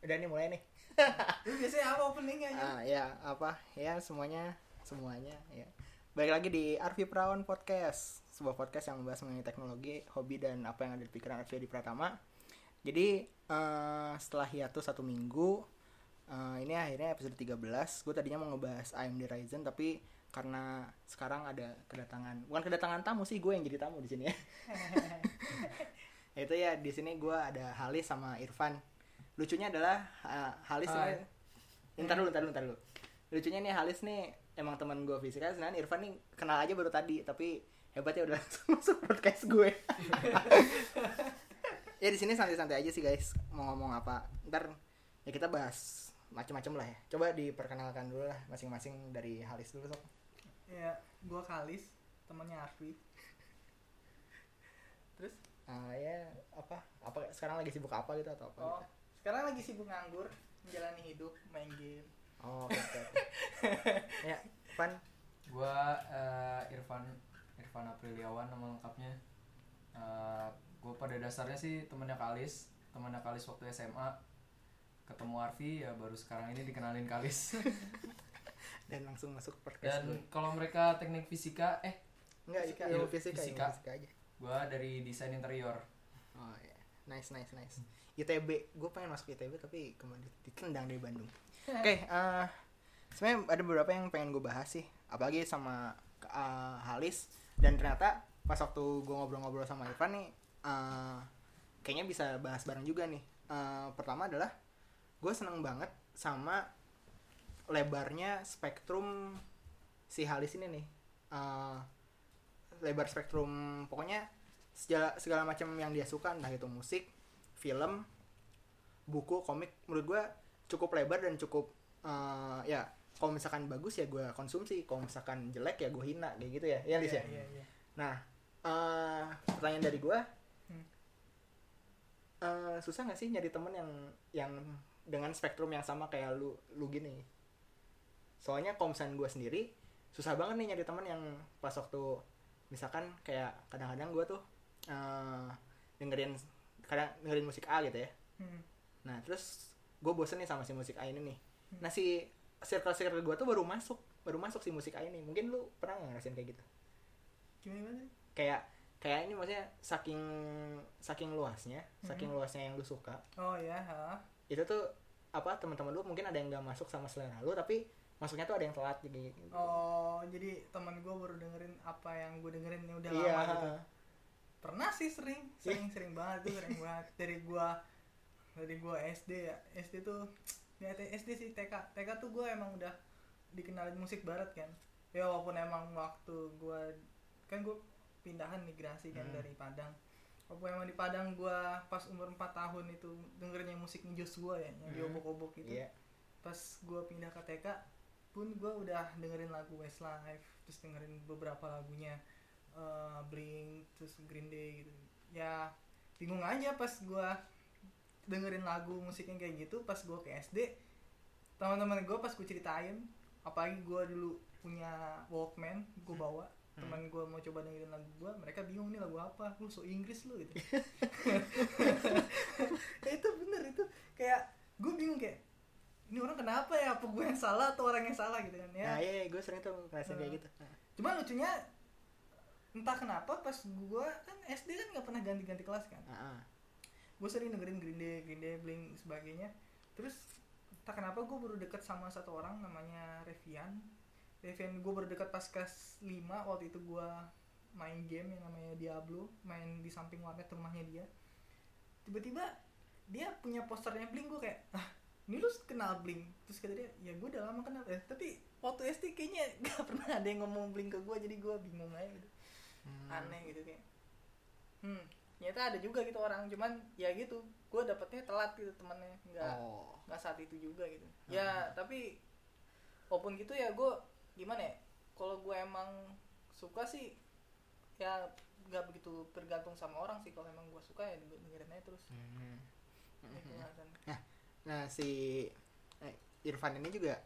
Udah nih mulai nih. Lu biasanya apa openingnya aja? Ah, ya, apa? Ya, semuanya semuanya ya. Balik lagi di Arvi Prawan Podcast, sebuah podcast yang membahas mengenai teknologi, hobi dan apa yang ada di pikiran Arvi di Pratama. Jadi, eh, setelah hiatus satu minggu, eh, ini akhirnya episode 13. Gue tadinya mau ngebahas AMD Ryzen tapi karena sekarang ada kedatangan, bukan kedatangan tamu sih, gue yang jadi tamu di sini ya. itu ya di sini gue ada Halis sama Irfan lucunya adalah uh, Halis Hai. ini ntar dulu ntar dulu ntar dulu. Lucunya nih Halis nih emang teman gue fisika sedangkan Irfan nih kenal aja baru tadi tapi hebatnya udah langsung masuk podcast gue. Ya di sini santai-santai aja sih guys. Mau ngomong apa ntar ya kita bahas macam-macam lah ya. Coba diperkenalkan dulu lah masing-masing dari Halis dulu sob Ya, gua Kalis, temannya Arfi. Terus? Ah, ya apa? Apa sekarang lagi sibuk apa gitu atau apa Oh, gitu? Sekarang lagi sibuk nganggur, menjalani hidup, main game. oh oke oke. ya Irfan Gua eh, Irfan Irfan Apriliawan nama lengkapnya. gue pada dasarnya sih temennya Kalis, temennya Kalis waktu SMA. Ketemu Arfi ya baru sekarang ini dikenalin Kalis. dan langsung masuk ke podcast Dan gue. kalau mereka teknik fisika, eh Enggak, Fisika, ilmu ilmu fisika, ilmu fisika. fisika aja. gua dari desain interior. Oh iya. Nice, nice, nice. ITB, gue pengen masuk ITB tapi kemarin ditendang dari Bandung. Oke, eh sebenarnya ada beberapa yang pengen gue bahas sih, apalagi sama eh, Halis dan ternyata pas waktu gue ngobrol-ngobrol sama Irfan nih, eh kayaknya bisa bahas bareng juga nih. Eh, pertama adalah gue seneng banget sama lebarnya spektrum si Halis ini nih. Eh, lebar spektrum pokoknya segala, segala macam yang dia suka entah itu musik, film, buku, komik menurut gue cukup lebar dan cukup eh, ya kalau misalkan bagus ya gue konsumsi, kalau misalkan jelek ya gue hina kayak gitu ya, ya Lis ya. Iya, iya. Nah, eh, pertanyaan dari gue, Hmm. eh, susah nggak sih nyari temen yang yang dengan spektrum yang sama kayak lu lu gini? Soalnya kalau misalnya gue sendiri susah banget nih nyari temen yang pas waktu misalkan kayak kadang-kadang gue tuh eh, dengerin kadang dengerin musik A gitu ya. Hmm. Nah terus gue bosen nih sama si musik A ini nih. Hmm. Nah si circle circle gue tuh baru masuk baru masuk si musik A ini. Mungkin lu pernah nggak ngerasain kayak gitu? Gimana? kayak kayak ini maksudnya saking saking luasnya saking Mhm. luasnya yang lu suka Oh ya, ha. itu tuh apa teman-teman lu mungkin ada yang nggak masuk sama selera lu tapi masuknya tuh ada yang telat gitu Oh, jadi teman gue baru dengerin apa yang gue dengerin ini udah iya lama gitu. Pernah sih sering, sering sering banget tuh sering banget dari gua dari gua SD ya. SD tuh ya SD sih TK. TK tuh gua emang udah dikenalin musik barat kan. Ya walaupun emang waktu gua kan gua pindahan migrasi kan Hmm. dari Padang. Walaupun emang di Padang gua pas umur 4 tahun itu dengerinnya musik Joshua ya, yang Hmm. diobok-obok itu iya pas gue pindah ke TK pun gue udah dengerin lagu Westlife terus dengerin beberapa lagunya eh, Blink terus Green Day gitu. Ya bingung aja pas gue dengerin lagu musik yang kayak gitu pas gue ke SD teman-teman gue pas gue ceritain apalagi gue dulu punya Walkman gue bawa Hmm. teman gue mau coba dengerin lagu gue mereka bingung nih lagu apa? Lu so Inggris lu gitu. Ya itu bener itu kayak gue bingung kayak ini orang kenapa ya? Apa gue yang salah atau orang yang salah? gitu kan ya. Nah iya gue sering tuh ngerasain kayak Hmm. gitu. Nah, Cuma lucunya entah kenapa pas gua kan SD kan nggak pernah ganti-ganti kelas kan. ah, ah. Gue sering dengerin Green Day, Green Day, Blink sebagainya. Terus entah kenapa gue baru deket sama satu orang namanya Revian. Revian gue baru deket pas kelas 5 waktu itu gua main game yang namanya Diablo, main di samping warnet rumahnya dia. Tiba-tiba dia punya posternya Blink gue kayak, ah ini lu kenal Blink? Terus kata dia, ya gue udah lama kenal. Eh, tapi waktu SD kayaknya gak pernah ada yang ngomong Blink ke gue, jadi gue bingung aja gitu. Hmm. Aneh gitu kayak. Hmm, ternyata ada juga gitu orang, cuman ya gitu, gue dapetnya telat gitu temennya, nggak oh nggak saat itu juga gitu. Ya tapi walaupun gitu ya gue gimana ya? Kalau gue emang suka sih ya nggak begitu tergantung sama orang sih kalau emang gue suka ya dengerin aja terus Hmm. Ya, kelihatan. Nah si eh, Irfan ini juga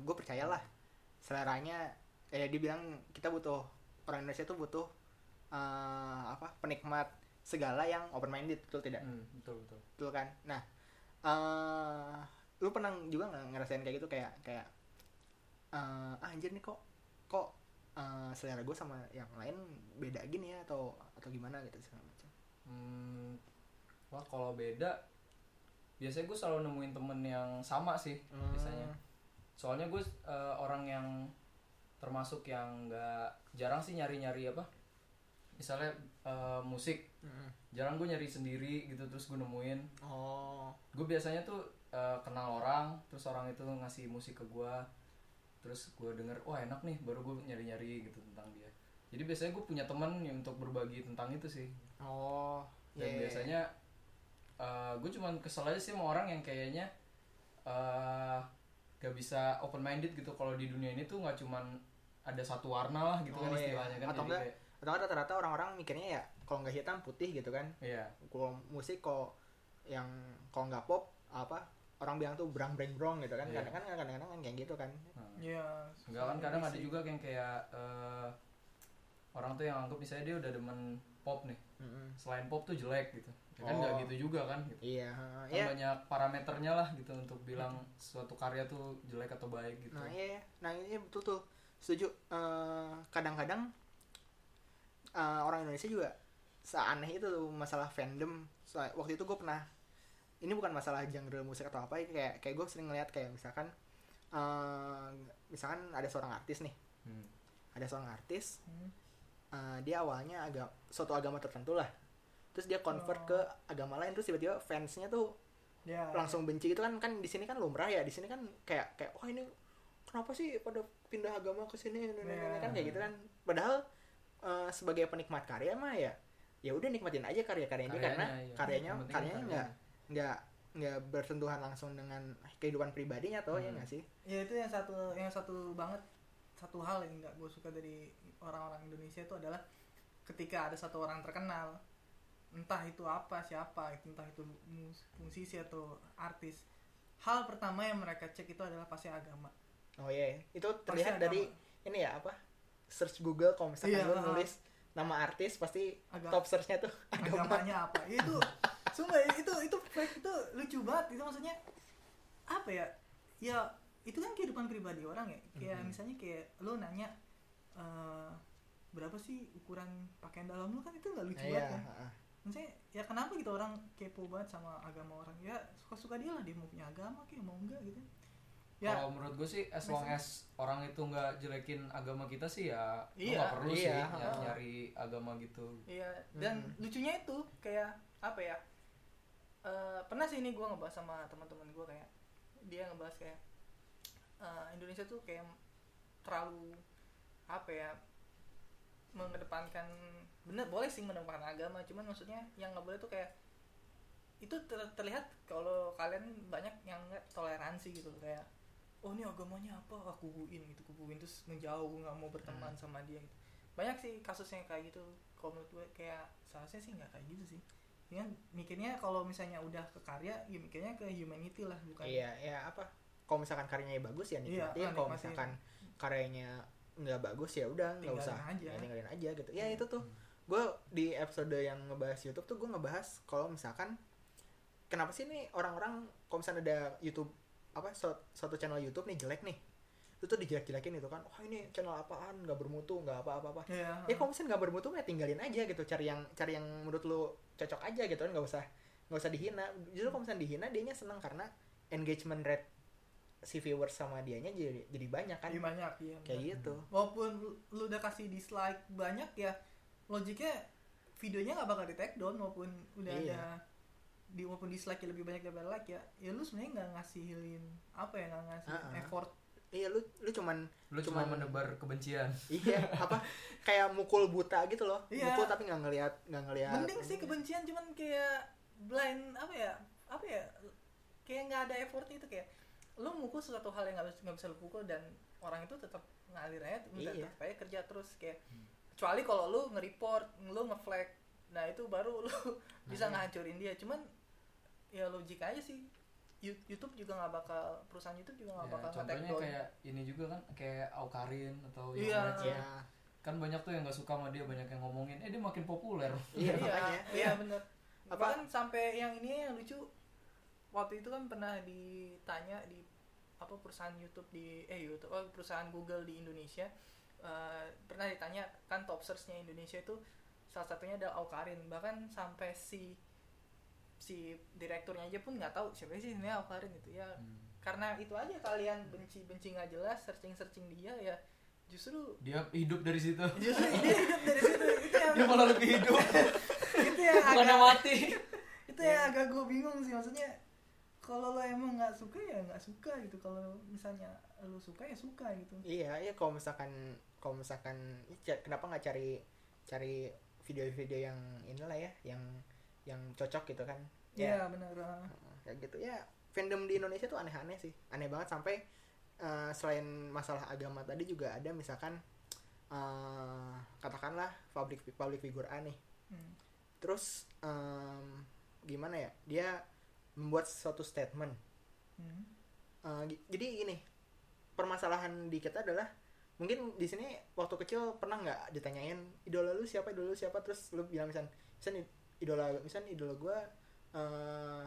gue percayalah seleranya eh dia bilang kita butuh orang Indonesia tuh butuh eh, apa penikmat segala yang open minded betul tidak? Hmm, betul betul. betul kan? Nah eh lu pernah juga nggak ngerasain kayak gitu? Kayak kayak eh ah, anjir nih kok kok eh, selera gue sama yang lain beda gini ya atau atau gimana? Gitu segala macam. Hmm, wah kalau beda biasanya gue selalu nemuin temen yang sama sih Hmm. biasanya. Soalnya gue eh, orang yang termasuk yang nggak jarang sih nyari-nyari apa misalnya eh, musik. Mm. jarang gue nyari sendiri gitu terus gue nemuin. Oh. Gue biasanya tuh eh, kenal orang terus orang itu ngasih musik ke gue terus gue denger wah enak nih baru gue nyari-nyari gitu tentang dia. Jadi biasanya gue punya temen yang untuk berbagi tentang itu sih. Oh dan iya. biasanya gue cuman kesel aja sih sama orang yang kayaknya eh gak bisa open minded gitu. Kalau di dunia ini tuh nggak cuman ada satu warna lah gitu kan Oh, iya. istilahnya kan Atau jadi enggak, kayak atau kan rata-rata orang-orang mikirnya ya kalau nggak hitam putih gitu kan iya kalau musik kok yang kalau nggak pop apa orang bilang tuh brang breng brong gitu kan Iya. kadang kan kadang-kadang kan kayak gitu kan Iya. enggak kan kadang ada juga yang kayak eh, orang tuh yang anggap misalnya dia udah demen pop nih Mm-mm. selain pop tuh jelek gitu ya kan Oh. nggak gitu juga kan gitu. iya kan iya banyak parameternya lah gitu untuk bilang suatu karya tuh jelek atau baik gitu nah iya iya. nah ini betul tuh setuju Eh, kadang-kadang eh, orang Indonesia juga seaneh itu tuh masalah fandom So, waktu itu gue pernah ini bukan masalah genre musik atau apa kayak kayak gue sering ngeliat kayak misalkan eh, misalkan ada seorang artis nih Hmm. ada seorang artis Hmm. eh, dia awalnya agak suatu agama tertentu lah terus dia convert Oh. ke agama lain terus tiba-tiba fansnya tuh Ya. langsung benci gitu kan kan di sini kan lumrah ya di sini kan kayak kayak wah ini kenapa sih pada pindah agama ke sini Iya. kan kayak gitu kan padahal eh, sebagai penikmat karya mah ya ya udah nikmatin aja karya-karyanya dia karena iya. karyanya karyanya karyanya. nggak nggak nggak bersentuhan langsung dengan kehidupan pribadinya tuh ya Hmm. nggak sih ya itu yang satu yang satu banget satu hal yang nggak gue suka dari orang-orang Indonesia itu adalah ketika ada satu orang terkenal entah itu apa siapa entah itu mus- musisi atau artis hal pertama yang mereka cek itu adalah pasti agama oh iya itu Pasti terlihat agama. dari ini ya apa? Search Google kalau misalkan Iya, lu nulis nama artis pasti Agama. top searchnya tuh agama agamanya apa. Itu sumpah itu itu fact itu lucu banget. Itu maksudnya apa ya? Ya itu kan kehidupan pribadi orang ya. Kayak Mhm. misalnya kayak lo nanya eh, berapa sih ukuran pakaian dalam lu? Kan itu nggak lucu iya banget kan. maksudnya ya kenapa gitu orang kepo banget sama agama orang? Ya suka suka dia lah dia mau punya agama kayak mau enggak gitu ya Kalau menurut gue sih as long as orang itu nggak jelekin agama kita sih ya Iya, nggak perlu iya, sih ha. ny- nyari agama gitu. Iya, dan Hmm. lucunya itu kayak apa ya? eh, pernah sih ini gue ngebahas sama teman-teman gue kayak dia ngebahas kayak eh, Indonesia tuh kayak terlalu apa ya mengedepankan bener boleh sih mengedepankan agama cuman maksudnya yang nggak boleh tuh kayak itu ter- terlihat kalau kalian banyak yang nggak toleransi gitu kayak oh ini agamanya apa? Aku kubuin gitu kubuin. Terus menjauh nggak mau berteman sama dia gitu. Banyak sih kasus yang kayak gitu. Kalau menurut gue kayak seharusnya sih nggak kayak gitu sih. Ya mikirnya kalau misalnya udah ke karya ya mikirnya ke humanity lah bukan iya ya apa? Kalau misalkan karyanya bagus ya Iya, nikmatin. ah, kalau misalkan karyanya nggak bagus ya udah nggak usah aja. ya, tinggalin aja gitu. Ya Iya. itu tuh. Gue di episode yang ngebahas YouTube tuh gue ngebahas kalau misalkan kenapa sih nih orang-orang kalau misalnya ada YouTube apa suatu channel YouTube nih jelek nih. Itu tuh dijelek-jelekin itu kan. Wah ini channel apaan? Nggak bermutu nggak apa-apa ya, ya kalau misalnya nggak bermutu ya tinggalin aja gitu. Cari yang cari yang menurut lu cocok aja gitu kan. Nggak usah nggak usah dihina. Justru kalau misalnya dihina dianya seneng karena engagement rate si viewers sama dianya jadi jadi banyak kan. Iya, banyak iya kayak bener. gitu. Walaupun lu, lu udah kasih dislike banyak ya logiknya videonya nggak bakal di take down walaupun udah Iya. ada di walaupun dislike lebih banyak daripada like ya ya lu sebenarnya nggak ngasihin apa ya nggak ngasih Ah, ah. effort iya lu lu cuman Lu cuma Cuman- menebar kebencian. iya apa kayak mukul buta gitu loh Iya. mukul tapi nggak ngelihat nggak ngelihat mending sih kebencian cuman kayak blind apa ya apa ya kayak nggak ada effortnya itu kayak lu mukul sesuatu hal yang nggak bisa nggak bisa lu pukul dan orang itu tetap ngalir aja Iya. tetap aja kerja terus kayak kecuali kalau lu nge-report lu nge-flag nah itu baru lu bisa Nah, ngehancurin dia cuman ya logik aja sih. You- YouTube juga nggak bakal perusahaan YouTube juga nggak Ya, bakal contohnya kayak ini juga kan kayak Aukarin atau Iya. Yonex ya. iya. Kan banyak tuh yang nggak suka sama dia, banyak yang ngomongin, eh dia makin populer. iya makanya. iya iya bener. Apa- bahkan sampai yang ini yang lucu waktu itu kan pernah ditanya di apa perusahaan YouTube di eh YouTube oh, perusahaan Google di Indonesia eh, pernah ditanya kan top search-nya Indonesia itu salah satunya ada Aukarin. Bahkan sampai si si direkturnya aja pun nggak tahu siapa sih ini Aukarin itu. Ya Hmm. karena itu aja kalian benci benci nggak jelas searching searching dia ya justru dia hidup dari situ. Justru dia hidup dari situ. Itu yang dia malah lebih hidup. Itu yang bukannya agak mati. Itu yang agak gue bingung sih maksudnya kalau lo emang nggak suka ya nggak suka gitu. Kalau misalnya lo suka ya suka gitu. Iya iya kalau misalkan kalau misalkan ca- kenapa nggak cari cari video-video yang inilah ya yang yang cocok gitu kan. Iya benar ah. Heeh, kayak gitu. Ya fandom di Indonesia tuh aneh-aneh sih. Aneh banget sampai eh, selain masalah agama tadi juga ada misalkan eh, katakanlah public public figure A nih. Hmm. terus em, gimana ya? Dia membuat suatu statement. Hmm. Gi- jadi ini permasalahan di kita adalah mungkin di sini waktu kecil pernah nggak ditanyain idola lu siapa? Idola lu siapa? Terus lu bilang misal misal idola misal idola gue eh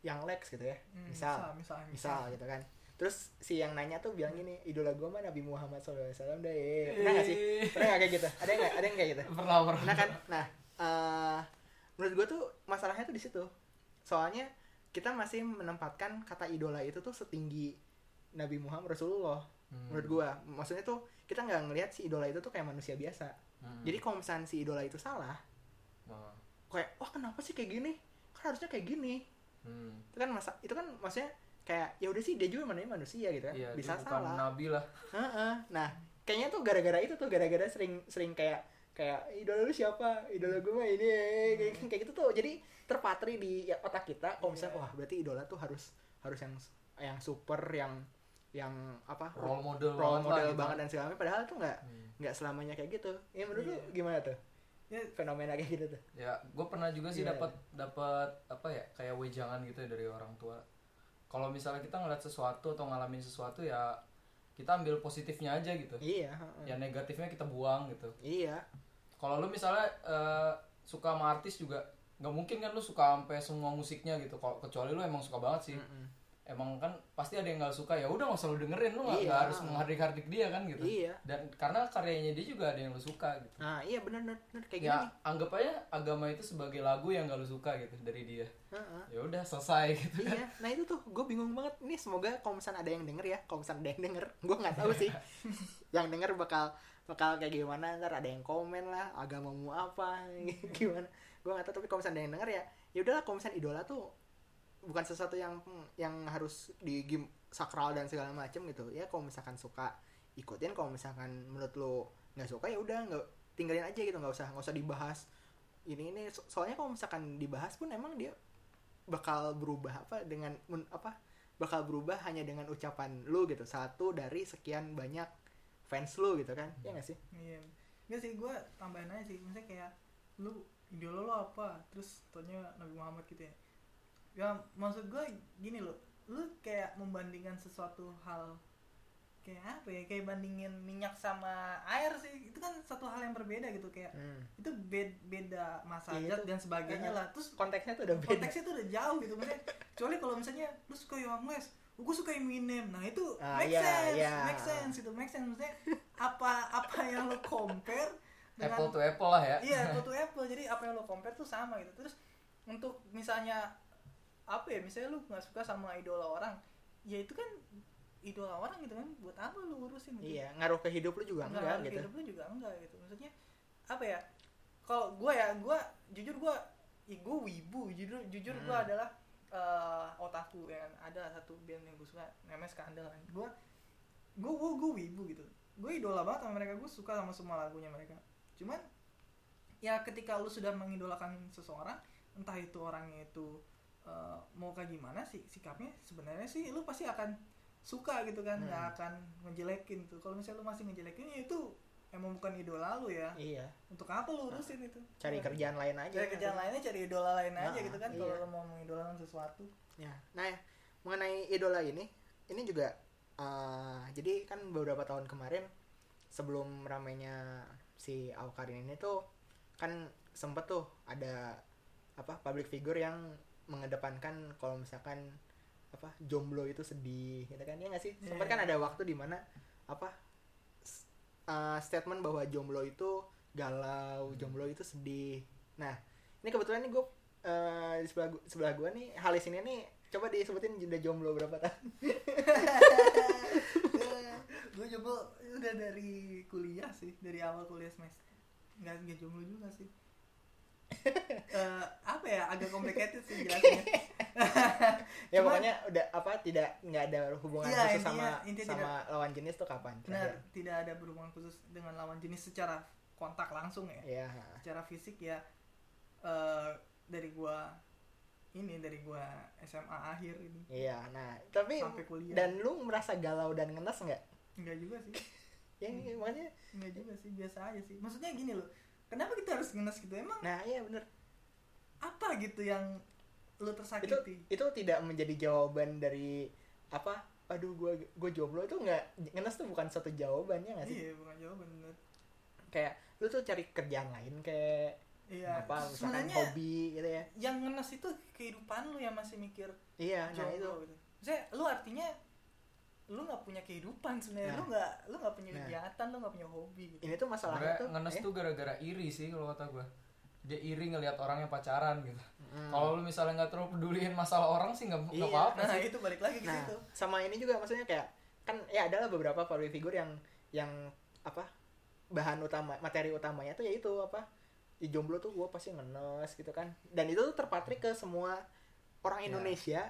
yang Lex gitu ya Hmm, misal misal misal gitu kan. Terus si yang nanya tuh bilang gini idola gue mah Nabi Muhammad SAW deh. Eh, pernah nggak sih? Pernah nggak kayak gitu? Ada nggak? Ada yang kayak gitu? Pernah pernah. Nah kan? Nah eh, menurut gue tuh masalahnya tuh di situ. Soalnya kita masih menempatkan kata idola itu tuh setinggi Nabi Muhammad Rasulullah Hmm. menurut gue maksudnya tuh kita nggak ngelihat si idola itu tuh kayak manusia biasa. Hmm. jadi kalau misalnya si idola itu salah Nah. Kayak wah kenapa sih kayak gini kan harusnya kayak gini Hmm. itu kan masa itu kan maksudnya kayak ya udah sih dia juga namanya manusia gitu kan Iya, bisa dia bukan salah nabi lah. Nah, kayaknya tuh gara-gara itu tuh gara-gara sering sering kayak kayak idola lu siapa? Idola gue mah ini kayak, kayak gitu tuh. Jadi terpatri di ya, otak kita kalau misalnya Iya. wah berarti idola tuh harus harus yang yang super yang yang apa? role model role lah model gitu. banget dan segala macam padahal tuh nggak Hmm. nggak selamanya kayak gitu. Ya menurut lu Iya. gimana tuh? Ya Fenomena kayak gitu tuh. ya gue pernah juga sih dapat dapat apa ya kayak wejangan gitu ya dari orang tua. Kalau misalnya kita ngeliat sesuatu atau ngalamin sesuatu ya kita ambil positifnya aja gitu. Iya, ya negatifnya kita buang gitu. Iya. kalau lu misalnya eh, suka sama artis juga nggak mungkin kan lu suka sampai semua musiknya gitu. Kalau kecuali lu emang suka banget sih. Mm-mm. Emang kan pasti ada yang nggak suka ya udah nggak usah lu dengerin lu nggak Iya. nggak harus menghardik-hardik dia kan gitu Iya. dan karena karyanya dia juga ada yang lu suka gitu Nah, iya benar benar kayak ya gini. anggap aja agama itu sebagai lagu yang gak lu suka gitu dari dia Heeh. ya udah selesai gitu kan iya nah itu tuh gue bingung banget ini semoga kalau misalnya ada yang denger ya kalau misalnya ada yang denger gue nggak tahu sih yang denger bakal bakal kayak gimana ntar ada yang komen lah agamamu apa gimana gue nggak tahu tapi kalau misalnya ada yang denger ya ya udahlah kalau misalnya idola tuh bukan sesuatu yang yang harus di game sakral dan segala macem gitu. Ya kalau misalkan suka ikutin. Kalau misalkan menurut lo nggak suka ya udah nggak tinggalin aja gitu. Nggak usah nggak usah dibahas ini ini. So- soalnya kalau misalkan dibahas pun emang dia bakal berubah apa dengan apa bakal berubah hanya dengan ucapan lu gitu. Satu dari sekian banyak fans lu gitu kan. Ya nggak sih? Iya. Nggak sih gue tambahin aja sih. Misalnya kayak lu idola lo apa? Terus tanya Nabi Muhammad gitu ya ya maksud gue gini loh. Lu kayak membandingkan sesuatu hal kayak apa ya? Kayak bandingin minyak sama air sih. Itu kan satu hal yang berbeda gitu kayak Hmm. itu bed- beda masa itu- dan sebagainya eh, lah. Terus konteksnya tuh udah beda. konteksnya tuh udah jauh gitu. Maksudnya kecuali kalau misalnya lu suka Young West gue suka Eminem. Nah itu Ah, make sense iya. make sense itu make sense. Maksudnya apa apa yang lo compare dengan apple to apple lah ya. Iya apple to apple. Jadi apa yang lo compare tuh sama gitu. Terus untuk misalnya apa ya misalnya lu nggak suka sama idola orang ya itu kan idola orang gitu kan buat apa lu urusin gitu? Iya ngaruh ke hidup lu juga Enggak, enggak harus gitu? hidup lu juga enggak gitu. Maksudnya apa ya kalau gue ya gue jujur gue ya gue wibu jujur jujur gue Hmm. adalah eh, otaku ya kan. ada satu band yang gue suka namanya Skandal kan. Gue gue gue gue wibu gitu. Gue idola banget sama mereka gue suka sama semua lagunya mereka. Cuman ya ketika lu sudah mengidolakan seseorang entah itu orangnya itu eh, mau kayak gimana sih sikapnya? Sebenarnya sih lu pasti akan suka gitu kan nggak Hmm. akan ngejelekin tuh. Kalau misalnya lu masih ngejelekin ya itu emang bukan idola lu ya. Iya. Untuk apa lu urusin itu? Cari kerjaan lain aja cari kerjaan lainnya cari idola lain aja Nah, gitu kan iya. kalau lu mau mengidolakan sesuatu. Ya. Nah ya, mengenai idola ini ini juga eh, jadi kan beberapa tahun kemarin sebelum ramainya si Awkarin ini tuh kan sempet tuh ada apa public figure yang mengedepankan kalau misalkan apa jomblo itu sedih gitu kan. Ya nggak sih? Sempat kan iya. ada waktu di mana apa uh, statement bahwa jomblo itu galau jomblo itu sedih. Nah ini kebetulan nih gue di sebelah gu- sebelah gue nih halis ini nih coba disebutin udah jomblo berapa tahun? Gue coba udah dari kuliah sih dari awal kuliah semester. Nggak nggak jomblo juga sih Eh, apa ya agak complicated sih jelasnya ya Cuman- pokoknya udah apa tidak nggak ada hubungan Iya, khusus sama intinya- sama lawan jenis tuh kapan? Benar tidak ada berhubungan khusus dengan lawan jenis secara kontak langsung ya. Iya. secara fisik ya eh dari gua ini dari gua SMA akhir ini. Iya, nah tapi sampai kuliah. dan lu merasa galau dan ngenes nggak? enggak juga sih. Ya makanya, enggak juga sih biasa aja sih. Maksudnya gini loh kenapa kita harus ngenes gitu emang nah iya bener. apa gitu yang lu Itu tersakiti itu tidak menjadi jawaban dari apa? Aduh, gua gue jomblo itu nggak ngenes tuh bukan satu jawabannya nggak sih? iya bukan jawaban bener Kayak lu tuh cari kerjaan lain kayak iya apa misalkan sebenarnya hobi gitu ya. yang ngenes itu kehidupan lu yang masih mikir Iya, nah itu. gitu lu artinya lu nggak punya kehidupan sebenarnya Nah. lu nggak lu nggak punya Nah. kegiatan lu nggak punya hobi gitu Ini tuh masalahnya tuh ngenes eh, tuh gara-gara iri sih kalau kata gue dia iri ngelihat orang yang pacaran gitu mm. kalau lu misalnya nggak terlalu peduliin masalah orang sih nggak nggak Iya. apa-apa nah sih itu balik lagi ke Nah, situ sama ini juga maksudnya kayak kan ya adalah beberapa public figure yang yang apa bahan utama materi utamanya tuh yaitu apa di jomblo tuh gue pasti ngenes gitu kan dan itu tuh terpatrik ke semua orang Ya. Indonesia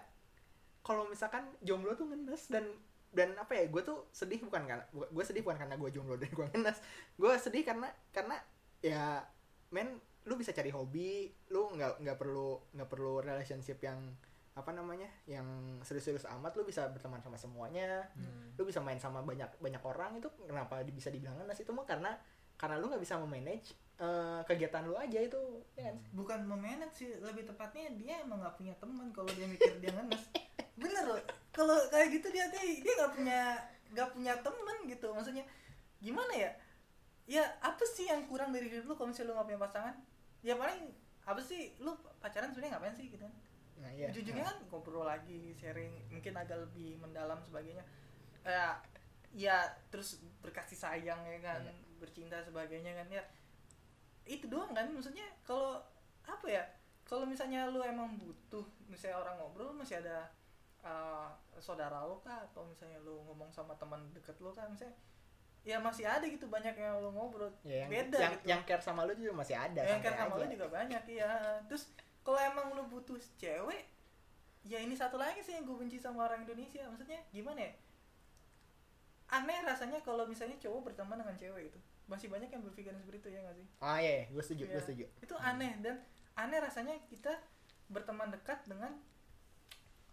kalau misalkan jomblo tuh ngenes dan dan apa ya gue tuh sedih bukan karena gue sedih bukan karena gue jomblo dan gue ngenes. Gue sedih karena karena ya men lu bisa cari hobi lu nggak nggak perlu nggak perlu relationship yang apa namanya yang serius-serius amat lu bisa berteman sama semuanya. Hmm. lu bisa main sama banyak banyak orang itu kenapa bisa dibilang ngenes? Itu mah karena karena lu nggak bisa memanage eh, kegiatan lu aja itu ya kan? Bukan memanage sih lebih tepatnya dia emang nggak punya teman kalau dia mikir dia ngenes bener loh. Kalau kayak gitu dia dia dia nggak punya nggak punya teman gitu. Maksudnya gimana ya? Ya apa sih yang kurang dari hidup lu kalau misalnya lu nggak punya pasangan? Ya paling apa sih? Lu pacaran sebenarnya ngapain sih gitu kan? Nah iya. Ujung-ujungnya kan ngobrol lagi sharing mungkin agak lebih mendalam sebagainya. Ya ya terus berkasih sayang ya kan? Iya. bercinta sebagainya kan ya. Itu doang kan? Maksudnya kalau apa ya? Kalau misalnya lu emang butuh misalnya orang ngobrol masih ada uh, saudara lo kah? Atau misalnya lu ngomong sama teman deket lo kan misalnya ya masih ada gitu banyak yang lu ngobrol. Ya, yang, beda yang, gitu. yang care sama lu juga masih ada yang kan sama aja. lu juga banyak iya. Terus kalau emang lu butuh cewek ya ini satu lagi sih yang gue benci sama orang Indonesia. Maksudnya gimana ya? Aneh rasanya kalau misalnya cowok berteman dengan cewek itu masih banyak yang berpikiran seperti itu ya nggak sih? Ah iya gue setuju Iya. gue setuju. Itu aneh dan aneh rasanya kita berteman dekat dengan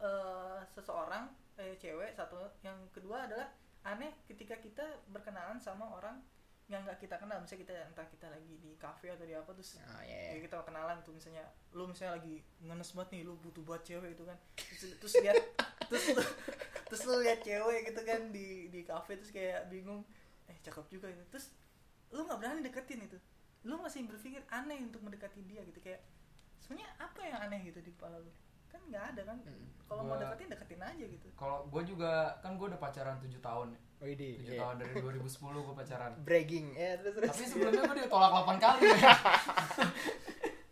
eh, seseorang eh, cewek satu. Yang kedua adalah aneh ketika kita berkenalan sama orang yang nggak kita kenal. Misalnya kita entah kita lagi di kafe atau di apa terus ah iya ya kita kenalan tuh. Misalnya lu misalnya lagi ngenes banget nih lu butuh buat cewek itu kan. Terus, terus lihat terus lu, terus lu lihat cewek gitu kan di di kafe terus kayak bingung eh cakep juga itu terus lu nggak berani deketin itu. Lu masih berpikir aneh untuk mendekati dia gitu. Kayak sebenarnya apa yang aneh gitu di kepala lu kan nggak ada kan Mm. kalau mau deketin deketin aja gitu kalau gue juga kan gue udah pacaran 7 tahun ya. oh ide 7 iya. tahun dari 2010 gue pacaran bragging ya terus terus tapi sebelumnya gue ditolak 8 kali ya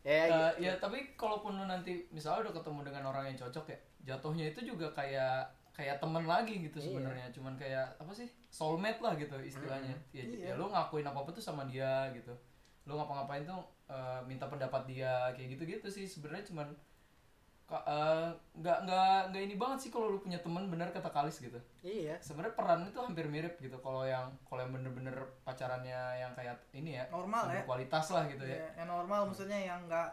ya Eh, gitu. ya tapi kalaupun lu nanti misalnya udah ketemu dengan orang yang cocok ya jatuhnya itu juga kayak kayak temen lagi gitu Iya. sebenarnya cuman kayak apa sih soulmate lah gitu istilahnya ya, Iya. ya lu ngakuin apa apa tuh sama dia gitu lu ngapa-ngapain tuh eh, minta pendapat dia kayak gitu gitu sih sebenarnya cuman ka- eh, nggak nggak nggak ini banget sih kalau lu punya temen bener kata kalis gitu. Iya. Sebenarnya peran itu hampir mirip gitu kalau yang kalau yang bener-bener pacarannya yang kayak ini ya normal ya. berkualitas lah gitu ya. Ya, yang normal maksudnya yang nggak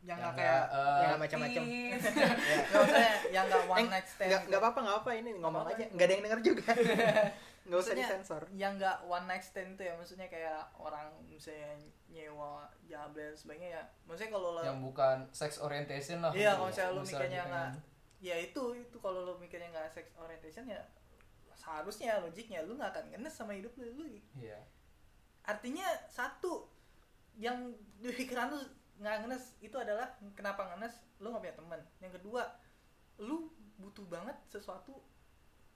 yang nggak Yang kayak eh, yang macam-macam. ya. maksudnya yang nggak one Eh, night stand. nggak apa-apa nggak apa ini ngomong aja. Nggak ada yang denger juga nggak usah disensor. yang nggak one night stand tuh ya maksudnya kayak orang misalnya nyewa jablay dan sebagainya ya. Maksudnya kalau lo yang bukan sex orientation lah iya kalau misalnya lo mikirnya nggak ya itu itu kalau lo mikirnya nggak sex orientation ya seharusnya logiknya lu nggak akan ngenes sama hidup lu, lu iya. Artinya satu yang di pikiran lu nggak ngenes itu adalah kenapa ngenes lu nggak punya teman. Yang kedua lu butuh banget sesuatu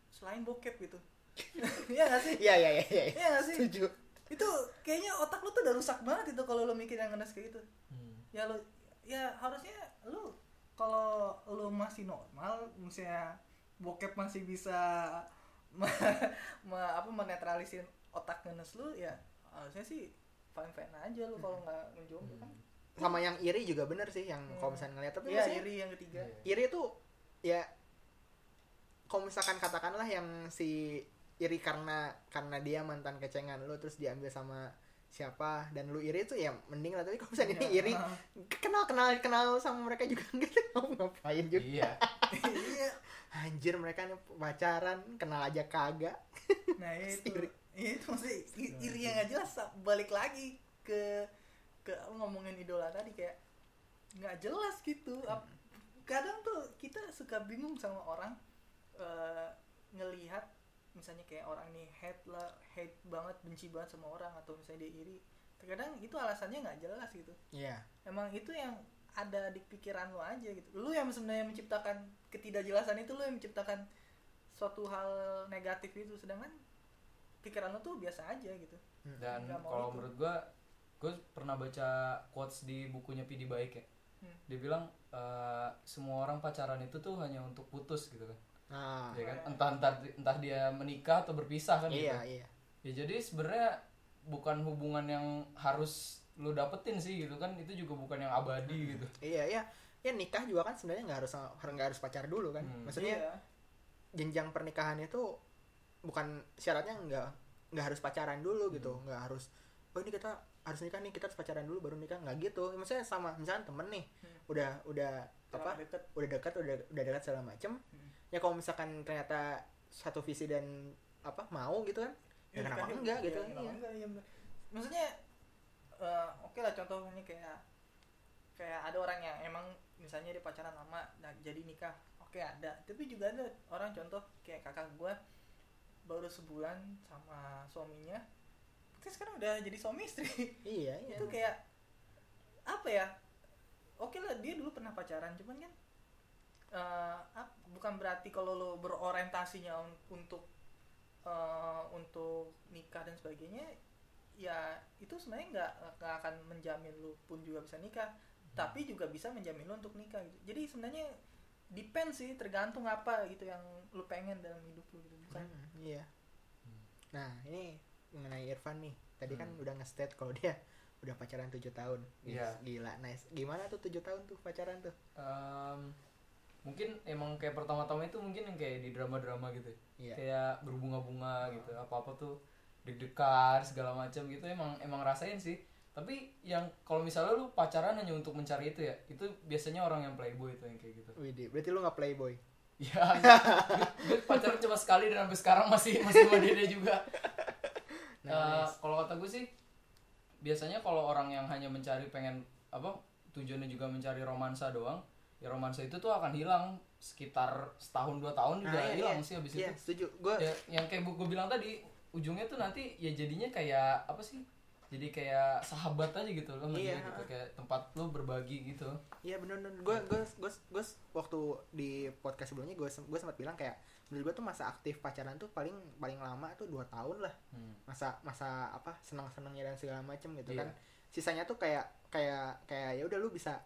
selain bokep gitu Iya gak sih? Iya iya iya iya. Iya gak sih? Setuju. itu kayaknya otak lu tuh udah rusak banget itu kalau lu mikir yang ngenes kayak gitu. Hmm. ya lu ya harusnya lu kalau lu masih normal misalnya bokep masih bisa me- me- apa menetralisir otak ngenes lu ya harusnya sih fine fine aja lu kalau nggak ngejomblo kan. Sama yang iri juga bener sih yang kalau misalnya ngeliat tapi maksudnya iri yang ketiga. Iri tuh ya kalau misalkan katakanlah yang si iri karena karena dia mantan kecengan lu terus diambil sama siapa dan lu iri tuh ya mending lah tapi kalau misalnya ini iri kenal kenal kenal sama mereka juga enggak mau ngapain juga. Iya. iya. Anjir mereka nih pacaran kenal aja kagak. Nah itu. Iri. itu maksudnya i- iri yang nggak jelas balik lagi ke ke ngomongin idola tadi kayak nggak jelas gitu. Ap- kadang tuh kita suka bingung sama orang eh, ngelihat misalnya kayak orang nih hate lah hate banget benci banget sama orang atau misalnya dia iri terkadang itu alasannya nggak jelas gitu iya emang itu yang ada di pikiran lo aja gitu lu yang sebenarnya menciptakan ketidakjelasan itu lu yang menciptakan suatu hal negatif itu sedangkan pikiran lo tuh biasa aja gitu Dan Nggak mau kalau itu. menurut gua gue pernah baca quotes di bukunya Pidi Baik ya. Hmm. Dia bilang eh, semua orang pacaran itu tuh hanya untuk putus gitu kan. Nah Ya kan? Entah entah entah dia menikah atau berpisah kan iya gitu. iya Ya jadi sebenarnya bukan hubungan yang harus lu dapetin sih gitu kan. Itu juga bukan yang abadi gitu. iya iya ya nikah juga kan sebenarnya nggak harus nggak harus pacar dulu kan Hmm. maksudnya Iya. jenjang pernikahan itu bukan syaratnya nggak nggak harus pacaran dulu gitu nggak harus oh ini kita harus nikah nih kita harus pacaran dulu baru nikah nggak gitu maksudnya sama misalnya temen nih Hmm. udah udah apa deket udah dekat udah udah dekat segala macem Hmm. Ya kalau misalkan ternyata satu visi dan apa mau gitu kan ya, kenapa nikahnya- enggak? gitu iya, kenapa iya. enggak, bener. maksudnya eh, oke lah contohnya kayak kayak ada orang yang emang misalnya dia pacaran lama nah jadi nikah oke ada. Tapi juga ada orang contoh kayak kakak gua baru sebulan sama suaminya terus sekarang udah jadi suami istri. Iya iya. Itu kayak apa ya oke lah dia dulu pernah pacaran cuman kan eh, ap- bukan berarti kalau lo berorientasinya un- untuk eh, untuk nikah dan sebagainya ya itu sebenarnya nggak nggak akan menjamin lu pun juga bisa nikah. Tapi juga bisa menjamin lu untuk nikah gitu. Jadi sebenarnya depend sih tergantung apa gitu yang lu pengen dalam hidup lu gitu bukan? Hmm, iya. Hmm. nah ini mengenai Irfan nih. Tadi kan Hmm. udah nge-state kalau dia udah pacaran tujuh tahun. Iya. gila nice. Gimana tuh tujuh tahun tuh pacaran tuh? Em, mungkin emang kayak pertama-tama itu mungkin yang kayak di drama-drama gitu. Ya. iya. Kayak berbunga-bunga gitu apa-apa tuh deg-degan segala macam gitu emang emang rasain sih. Tapi yang kalau misalnya lu pacaran hanya untuk mencari itu ya itu biasanya orang yang playboy itu yang kayak gitu. Widih, berarti lu nggak playboy? Ya gue, gue pacaran cuma sekali dan sampai sekarang masih masih sama dia juga. Eh, Nice. kalau kata gue sih biasanya kalau orang yang hanya mencari pengen apa tujuannya juga mencari romansa doang ya romansa itu tuh akan hilang sekitar setahun dua tahun juga Nah, hilang iya. sih habis iya itu setuju gue ya, yang kayak gue bilang tadi ujungnya tuh nanti ya jadinya kayak apa sih jadi kayak sahabat aja gitu loh Iya. dia gitu kayak tempat lu berbagi gitu Iya bener bener gue gue gue gue waktu di podcast sebelumnya gue gue sempat bilang kayak menurut gue tuh masa aktif pacaran tuh paling paling lama tuh dua tahun lah hmm. masa masa apa senang senangnya dan segala macem gitu Iya. kan sisanya tuh kayak kayak kayak ya udah lu bisa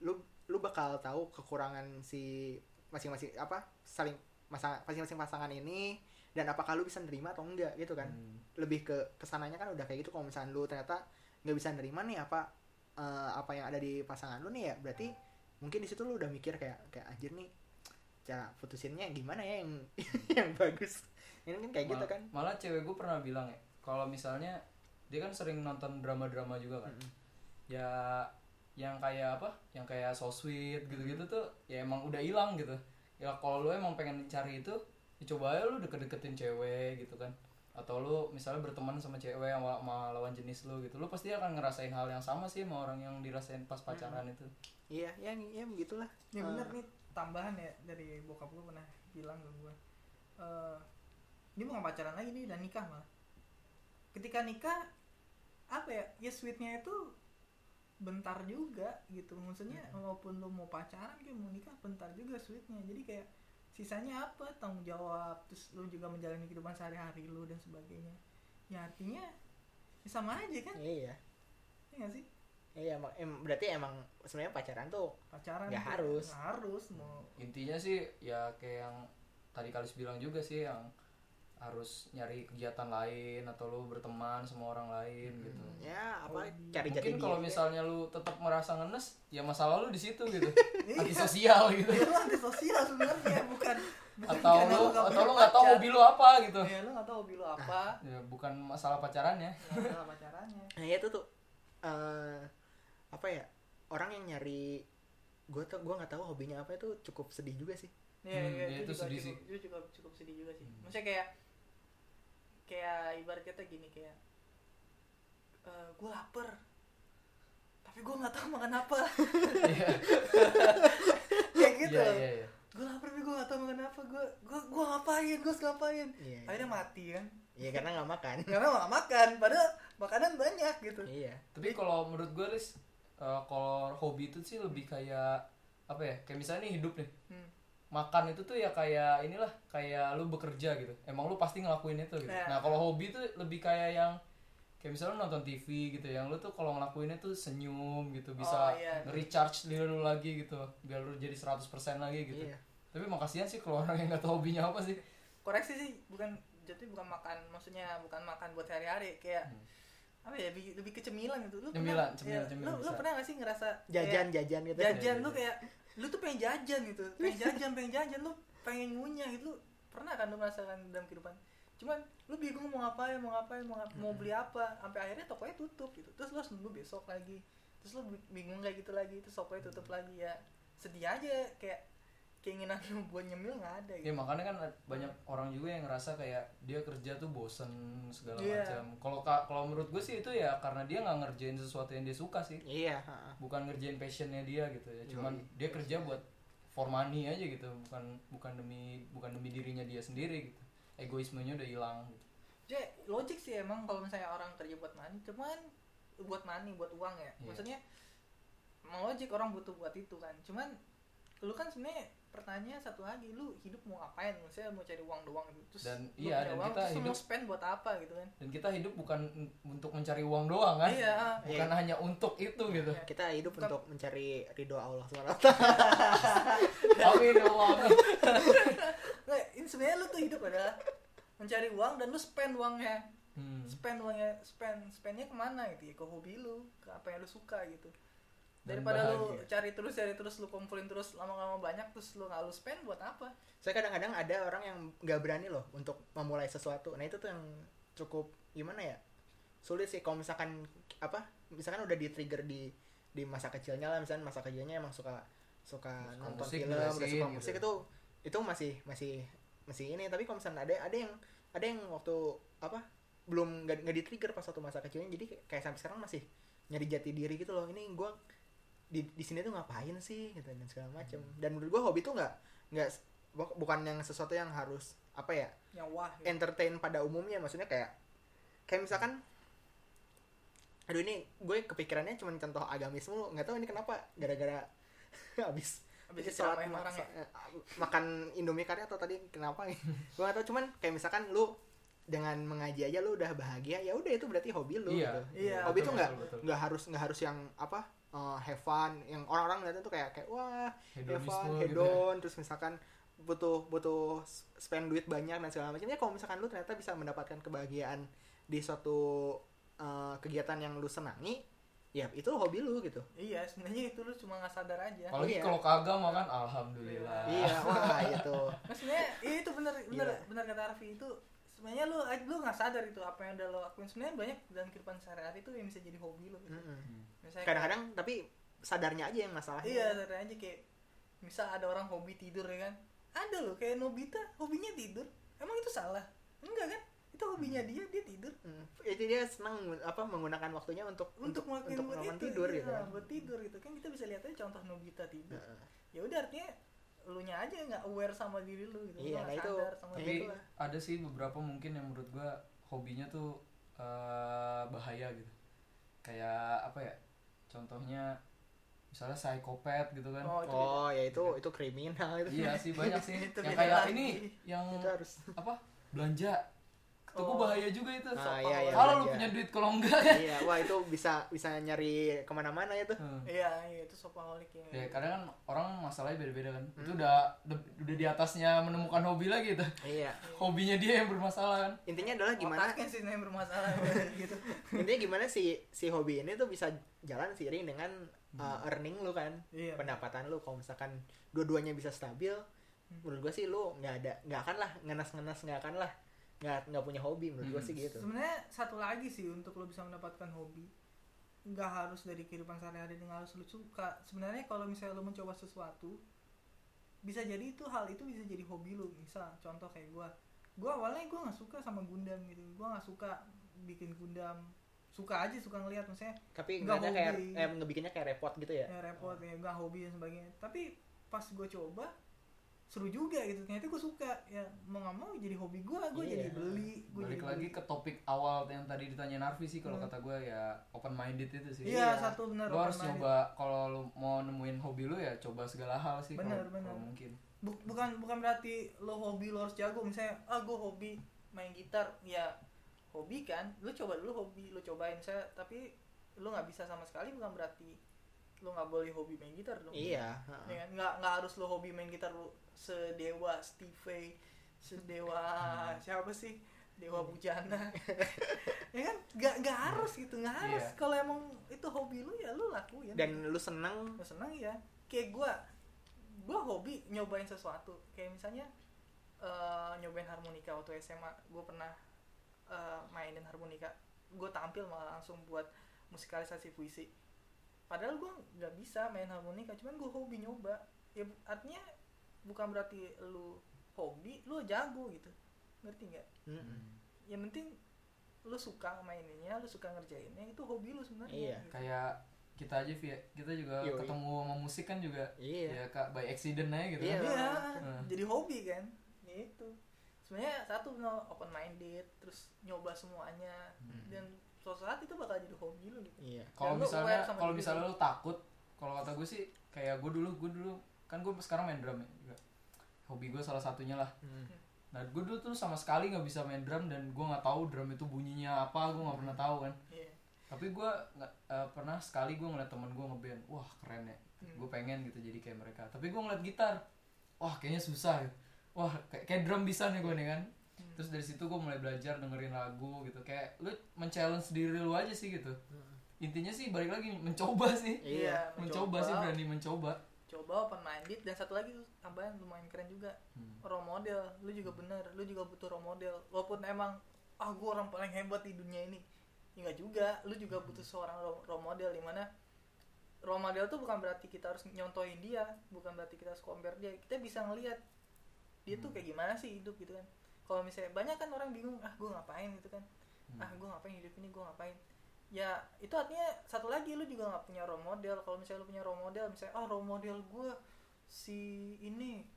lu lu bakal tahu kekurangan si masing-masing apa saling masa masing-masing pasangan ini dan apakah lu bisa nerima atau enggak gitu kan Hmm. lebih ke ke sananya kan udah kayak gitu kalau misalnya lu ternyata nggak bisa nerima nih apa eh, apa yang ada di pasangan lu nih ya berarti mungkin di situ lu udah mikir kayak kayak anjir nih cara putusinnya gimana ya yang yang bagus ini kan kayak gitu Mal- kan malah cewek gue pernah bilang ya kalau misalnya dia kan sering nonton drama-drama juga kan Mm-mm. ya yang kayak apa yang kayak so sweet gitu-gitu tuh ya emang udah hilang gitu. Ya kalau lu emang pengen cari itu ya coba aja lu deket-deketin cewek gitu kan. Atau lu misalnya berteman sama cewek yang sama lawan jenis lu gitu lu pasti akan ngerasain hal yang sama sih sama orang yang dirasain pas pacaran itu. Iya ya ya begitulah. Ya Eh, bener nih tambahan ya dari bokap gue pernah bilang ke gue eh ini bukan pacaran lagi nih udah nikah malah. Ketika nikah apa ya ya sweetnya itu bentar juga gitu. Maksudnya walaupun lu mau pacaran kayak mau nikah bentar juga sweetnya. Jadi kayak sisanya apa? Tanggung jawab. Terus lu juga menjalani kehidupan sehari-hari lu dan sebagainya. Ya artinya ya sama aja kan? Iya. Ya nggak sih? Iya emang em- berarti emang sebenarnya pacaran tuh pacaran Nggak harus. harus mau intinya sih ya kayak yang tadi Kalis bilang juga sih yang harus nyari kegiatan lain atau lu berteman sama orang lain gitu. Ya apa Hobi. cari jati mungkin kalau misalnya lu tetap merasa ngenes ya masalah lu di situ gitu. Iya. antisosial gitu. Ya lu antisosial sebenarnya bukan bukan atau lu atau punya lu nggak tahu hobi lu apa gitu. Ya lu nggak tahu hobi lu apa. Ya bukan masalah pacarannya. Nggak tahu pacarannya. Nah itu tuh eh apa ya orang yang nyari gue tuh gue nggak tahu hobinya apa itu cukup sedih juga sih. Iya, Hmm, iya, ya itu, itu juga sedih cukup, sih. itu cukup cukup sedih juga sih. Hmm. Maksudnya kayak kayak ibarat kata gini kayak gue lapar tapi gue nggak tahu makan apa. Iya. Kayak gitu. Iya iya iya. gue lapar tapi gue nggak tahu makan apa. Gue gue gue ngapain gue ngapain. Iya akhirnya mati kan? Iya karena nggak makan. Karena nggak makan padahal makanan banyak gitu. Iya. Tapi kalau menurut gue Riz eh, kalau hobi itu sih lebih kayak apa ya kayak misalnya nih hidup nih. Hmm. Makan itu tuh ya kayak inilah kayak lu bekerja gitu emang lu pasti ngelakuin itu gitu Iya. nah kalau hobi tuh lebih kayak yang kayak misalnya lu nonton TV gitu yang lu tuh kalau ngelakuinnya tuh senyum gitu bisa Oh, iya. nge-recharge diri lu lagi gitu biar lu jadi 100% lagi gitu iya tapi makasihan sih kalau orang yang nggak tahu hobinya apa sih koreksi sih bukan jadi bukan makan maksudnya bukan makan buat sehari-hari kayak Hmm. Apa ya lebih, lebih ke cemilan gitu. Lu Cemilan, pernah, cemilan, ya, cemilan lu, lu pernah gak sih ngerasa jajan kayak jajan gitu. Jajan Jajan. lu kayak lu tuh pengen jajan gitu. Pengen jajan pengen jajan lu pengen ngunyah gitu. Lu pernah kan lu merasakan dalam kehidupan? Cuman lu bingung mau ngapain mau ngapain mau, ngap- mau beli apa. Sampai akhirnya tokonya tutup gitu. Terus lu harus nunggu besok lagi. Terus lu bi- bingung kayak gitu lagi. Terus tokonya tutup lagi. Ya sedih aja kayak keinginan lu buat nyemil nggak ada ya gitu makanya kan banyak orang juga yang ngerasa kayak dia kerja tuh bosen segala Iya. macam kalau ka- kalau menurut gue sih itu ya karena dia nggak ngerjain sesuatu yang dia suka sih iya ha. bukan ngerjain passionnya dia gitu ya cuman Yoi. dia kerja buat for money aja gitu bukan bukan demi bukan demi dirinya dia sendiri gitu egoismenya udah hilang gitu. jadi logik sih emang kalau misalnya orang kerja buat money cuman buat money buat uang ya Iya. maksudnya emang logik orang butuh buat itu kan cuman lu kan sebenarnya pertanyaan satu lagi lu hidup mau ngapain? Maksudnya mau cari uang doang. Gitu terus Dan lu iya, dan uang, kita terus lu mau hidup- spend buat apa gitu kan? Dan kita hidup bukan un- untuk mencari uang doang kan? Iya bukan hanya untuk itu gitu. Iya. kita hidup Bukan- untuk mencari ridho Allah swt amin ya Allah nah, ini sebenarnya lu tuh hidup adalah mencari uang dan lu spend uangnya. Hmm. spend uangnya spend spendnya ke mana gitu ya? Ke hobi lu ke apa yang lu suka gitu Daripada lu bahagia. cari terus cari terus lu kumpulin terus lama-lama banyak terus lu nggak lu spend buat apa? Saya kadang-kadang ada orang yang nggak berani loh untuk memulai sesuatu. Nah itu tuh yang cukup gimana ya sulit sih. Kalau misalkan apa misalkan udah di trigger di di masa kecilnya lah misalnya masa kecilnya emang suka suka Suka nonton musik, film udah suka gitu. musik itu itu masih masih masih ini. Tapi kalau misalnya ada ada yang ada yang waktu apa belum nggak nggak di trigger pas waktu masa kecilnya jadi kayak, kayak sampai sekarang masih nyari jati diri gitu loh. Ini gue di di sini tuh ngapain sih gitu dan segala macam Hmm. dan menurut gue hobi tuh nggak nggak bu- bukan yang sesuatu yang harus apa ya yang wah gitu. entertain pada umumnya maksudnya kayak kayak misalkan aduh ini gue kepikirannya cuma contoh agamis mulu nggak tahu ini kenapa gara-gara habis Habis sholat ma- orang ya? eh, makan indomie karya atau tadi kenapa gue nggak tahu cuman kayak misalkan lu dengan mengaji aja lu udah bahagia ya udah itu berarti hobi lu Iya. gitu. Iya, hobi betul, tuh nggak nggak harus nggak harus yang apa eh, have fun. Yang orang-orang ngeliatnya tuh kayak kayak wah have fun gitu ya. hedon. Terus misalkan butuh butuh spend duit banyak dan segala macam. Ya kalau misalkan lu ternyata bisa mendapatkan kebahagiaan di suatu eh, kegiatan yang lu senangi ya itu hobi lu gitu. Iya sebenarnya itu lu cuma nggak sadar aja. Apalagi Iya. kalau kagak makan alhamdulillah. Iya wah itu. Sebenarnya iya, itu benar benar Gila. benar kata Arfi itu sebenarnya lu lu nggak sadar itu apa yang udah lo lakuin. Sebenarnya banyak dalam kehidupan sehari-hari itu yang bisa jadi hobi lo gitu. Misalnya kadang-kadang tapi sadarnya aja yang masalah. Iya sadar aja kayak misal ada orang hobi tidur ya kan? Ada loh kayak Nobita hobinya tidur. Emang itu salah? Enggak kan? Itu hobinya dia dia tidur. Hmm. itu dia senang apa menggunakan waktunya untuk untuk untuk buat melakukan itu tidur iya, gitu kan. buat tidur gitu. Kan kita bisa lihat aja contoh Nobita tidur. Heeh. ya udah artinya lu nya aja nggak aware sama diri lu gitu. Iya, nah itu. sadar sama Tapi- lu. ada sih beberapa mungkin yang menurut gua hobinya tuh eh, bahaya gitu. Kayak apa ya? Contohnya misalnya psikopat gitu kan. Oh, itu oh ya itu itu kriminal itu. Iya sih banyak sih. Itu yang kayak lagi. ini yang itu harus apa? Belanja itu Oh. bahaya juga itu Ah, iya, iya, kalau lu belanja. punya duit kalau enggak kan iya wah itu bisa bisa nyari ke mana-mana ya tuh Hmm. Iya, iya itu shopaholic ya. ya kadang kan orang masalahnya beda-beda kan itu Hmm. udah udah di atasnya menemukan hobi lagi tuh iya hobinya dia yang bermasalah kan intinya adalah gimana Otaknya sih yang bermasalah gitu. intinya gimana si si hobi ini tuh bisa jalan seiring dengan uh, earning lu kan Iya. pendapatan lu kalau misalkan dua-duanya bisa stabil menurut gua sih lu nggak ada nggak akan lah ngenas-ngenas nggak akan lah nggak nggak punya hobi menurut gua Hmm. sih gitu Sebenarnya satu lagi sih untuk lo bisa mendapatkan hobi. Nggak harus dari kehidupan sehari-hari nggak harus lu suka. Sebenarnya kalau misalnya lo mencoba sesuatu bisa jadi itu hal itu bisa jadi hobi lu. Misal contoh kayak gua. Gua awalnya gua nggak suka sama Gundam gitu. Gua nggak suka bikin Gundam. Suka aja suka ngelihat maksudnya tapi Nggak kayak eh ngebikinnya kayak repot gitu ya ya repot ya nggak hobi dan sebagainya tapi pas gue coba seru juga gitu. Ternyata gue suka. Ya mau nggak mau jadi hobi gue gue Iya. jadi beli gue balik jadi lagi beli. ke topik awal yang tadi ditanya Narvi sih kalau Hmm. kata gue ya open minded itu sih. Iya satu benar lo harus coba kalau lo mau nemuin hobi lo ya coba segala hal sih Bener, kalau bener. mungkin. Bu- bukan bukan berarti lo hobi lo harus jago. Misalnya ah gue hobi main gitar. Ya hobi kan. Lo coba dulu hobi lo cobain. Saya tapi lo nggak bisa sama sekali bukan berarti lo nggak boleh hobi main gitar dong. Iya Ya kan? nggak nggak harus lo hobi main gitar lo sedewa Steve sedewa siapa sih? Dewa bujana. Ya kan? Nggak nggak harus gitu nggak harus. Iya. kalau emang itu hobi lu ya lu lakuin. Dan lu seneng? Lu seneng ya kayak gua gua hobi nyobain sesuatu. Kayak misalnya eh, nyobain harmonika waktu SMA gua pernah eh, mainin harmonika. Gue tampil malah langsung buat musikalisasi puisi padahal gue nggak bisa main harmonika cuman gue hobi nyoba ya artinya bukan berarti lu hobi lu jago gitu ngerti nggak Mm-mm. yang penting lu suka maininnya lu suka ngerjainnya itu hobi lu sebenarnya Iya. gitu. kayak kita aja via kita juga Yoi. ketemu sama musik kan juga iya ya kak by accident aja gitu Iya. kan. Iya, Hmm. jadi hobi kan itu sebenarnya satu no, open minded terus nyoba semuanya Hmm. dan suatu saat itu bakal jadi hobi lu gitu. Iya kalau misalnya kalau misalnya lu. takut kalau kata gue sih kayak gue dulu gue dulu kan gue sekarang main drum ya juga. Hobi gue salah satunya lah. Hmm. nah gue dulu tuh sama sekali nggak bisa main drum dan gue nggak tahu drum itu bunyinya apa gue nggak pernah tahu kan. Iya. tapi gue nggak eh, pernah sekali gue ngeliat temen gue ngeband wah keren ya. Hmm. gue pengen gitu jadi kayak mereka. Tapi gue ngeliat gitar wah kayaknya susah ya. Wah kayak, kayak drum bisa nih gue nih kan Hmm. terus dari situ gue mulai belajar dengerin lagu gitu. Kayak lu men-challenge diri lu aja sih gitu. Intinya sih balik lagi mencoba sih. Iya, mencoba, sih berani mencoba. Coba open minded. Dan satu lagi tuh tambahan lumayan keren juga. Hmm. role model. Lu juga bener lu juga butuh role model. Walaupun emang ah gue orang paling hebat di dunia ini. Ya nggak juga. Lu juga butuh seorang ro- role model di mana role model tuh bukan berarti kita harus nyontohin dia bukan berarti kita harus compare dia. Kita bisa ngelihat dia tuh kayak gimana sih hidup gitu kan kalau misalnya banyak kan orang bingung ah gue ngapain? Gitu kan. Ah gue ngapain hidup ini gue ngapain? Ya itu artinya satu lagi lu juga nggak punya role model. Kalau misalnya lu punya role model misalnya ah role model gue si ini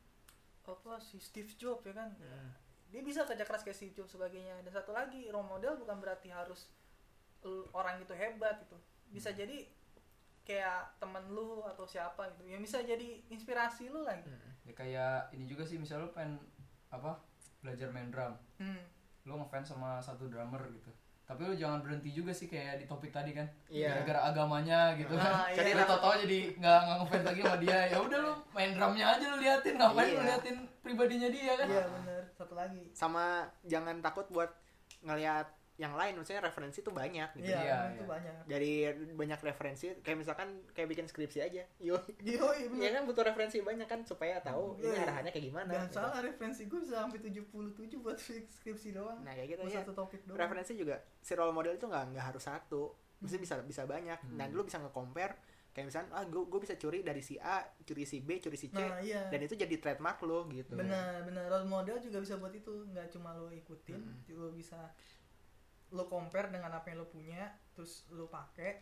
apa si Steve Jobs ya kan. Hmm. dia bisa kerja keras kayak Steve Jobs sebagainya. Dan satu lagi role model bukan berarti harus orang itu hebat gitu. Bisa jadi kayak temen lu atau siapa gitu. Yang bisa jadi inspirasi lu lagi. Hmm. ya kayak ini juga sih misalnya lu pengen apa belajar main drum hmm. lu ngefans sama satu drummer gitu tapi lu jangan berhenti juga sih kayak di topik tadi kan Iya. gara-gara agamanya gitu Ah, kan iya. jadi tau tau jadi nggak nggak ngefans lagi sama dia ya udah lu main drumnya aja lu liatin ngapain lu Iya. liatin pribadinya dia kan iya bener satu lagi sama jangan takut buat ngelihat yang lain maksudnya referensi tuh banyak gitu. Iya Iya, itu iya. banyak. Dari banyak referensi kayak misalkan kayak bikin skripsi aja. Yo iya iya ya kan butuh referensi banyak kan supaya tahu ini Iya. arahannya kayak gimana. Dan gitu. salah referensi gue bisa sampai 77 buat skripsi doang. Nah kayak gitu ya. satu topik doang. Referensi juga si role model itu nggak nggak harus satu. Mesti bisa bisa banyak. Hmm. dan lu bisa nge-compare kayak misalnya ah gue gue bisa curi dari si A curi si B curi si C. Nah iya. Dan itu jadi trademark lo gitu. Benar benar. Role model juga bisa buat itu. Nggak cuma lo ikutin Mm. juga bisa lo compare dengan apa yang lo punya terus lo pakai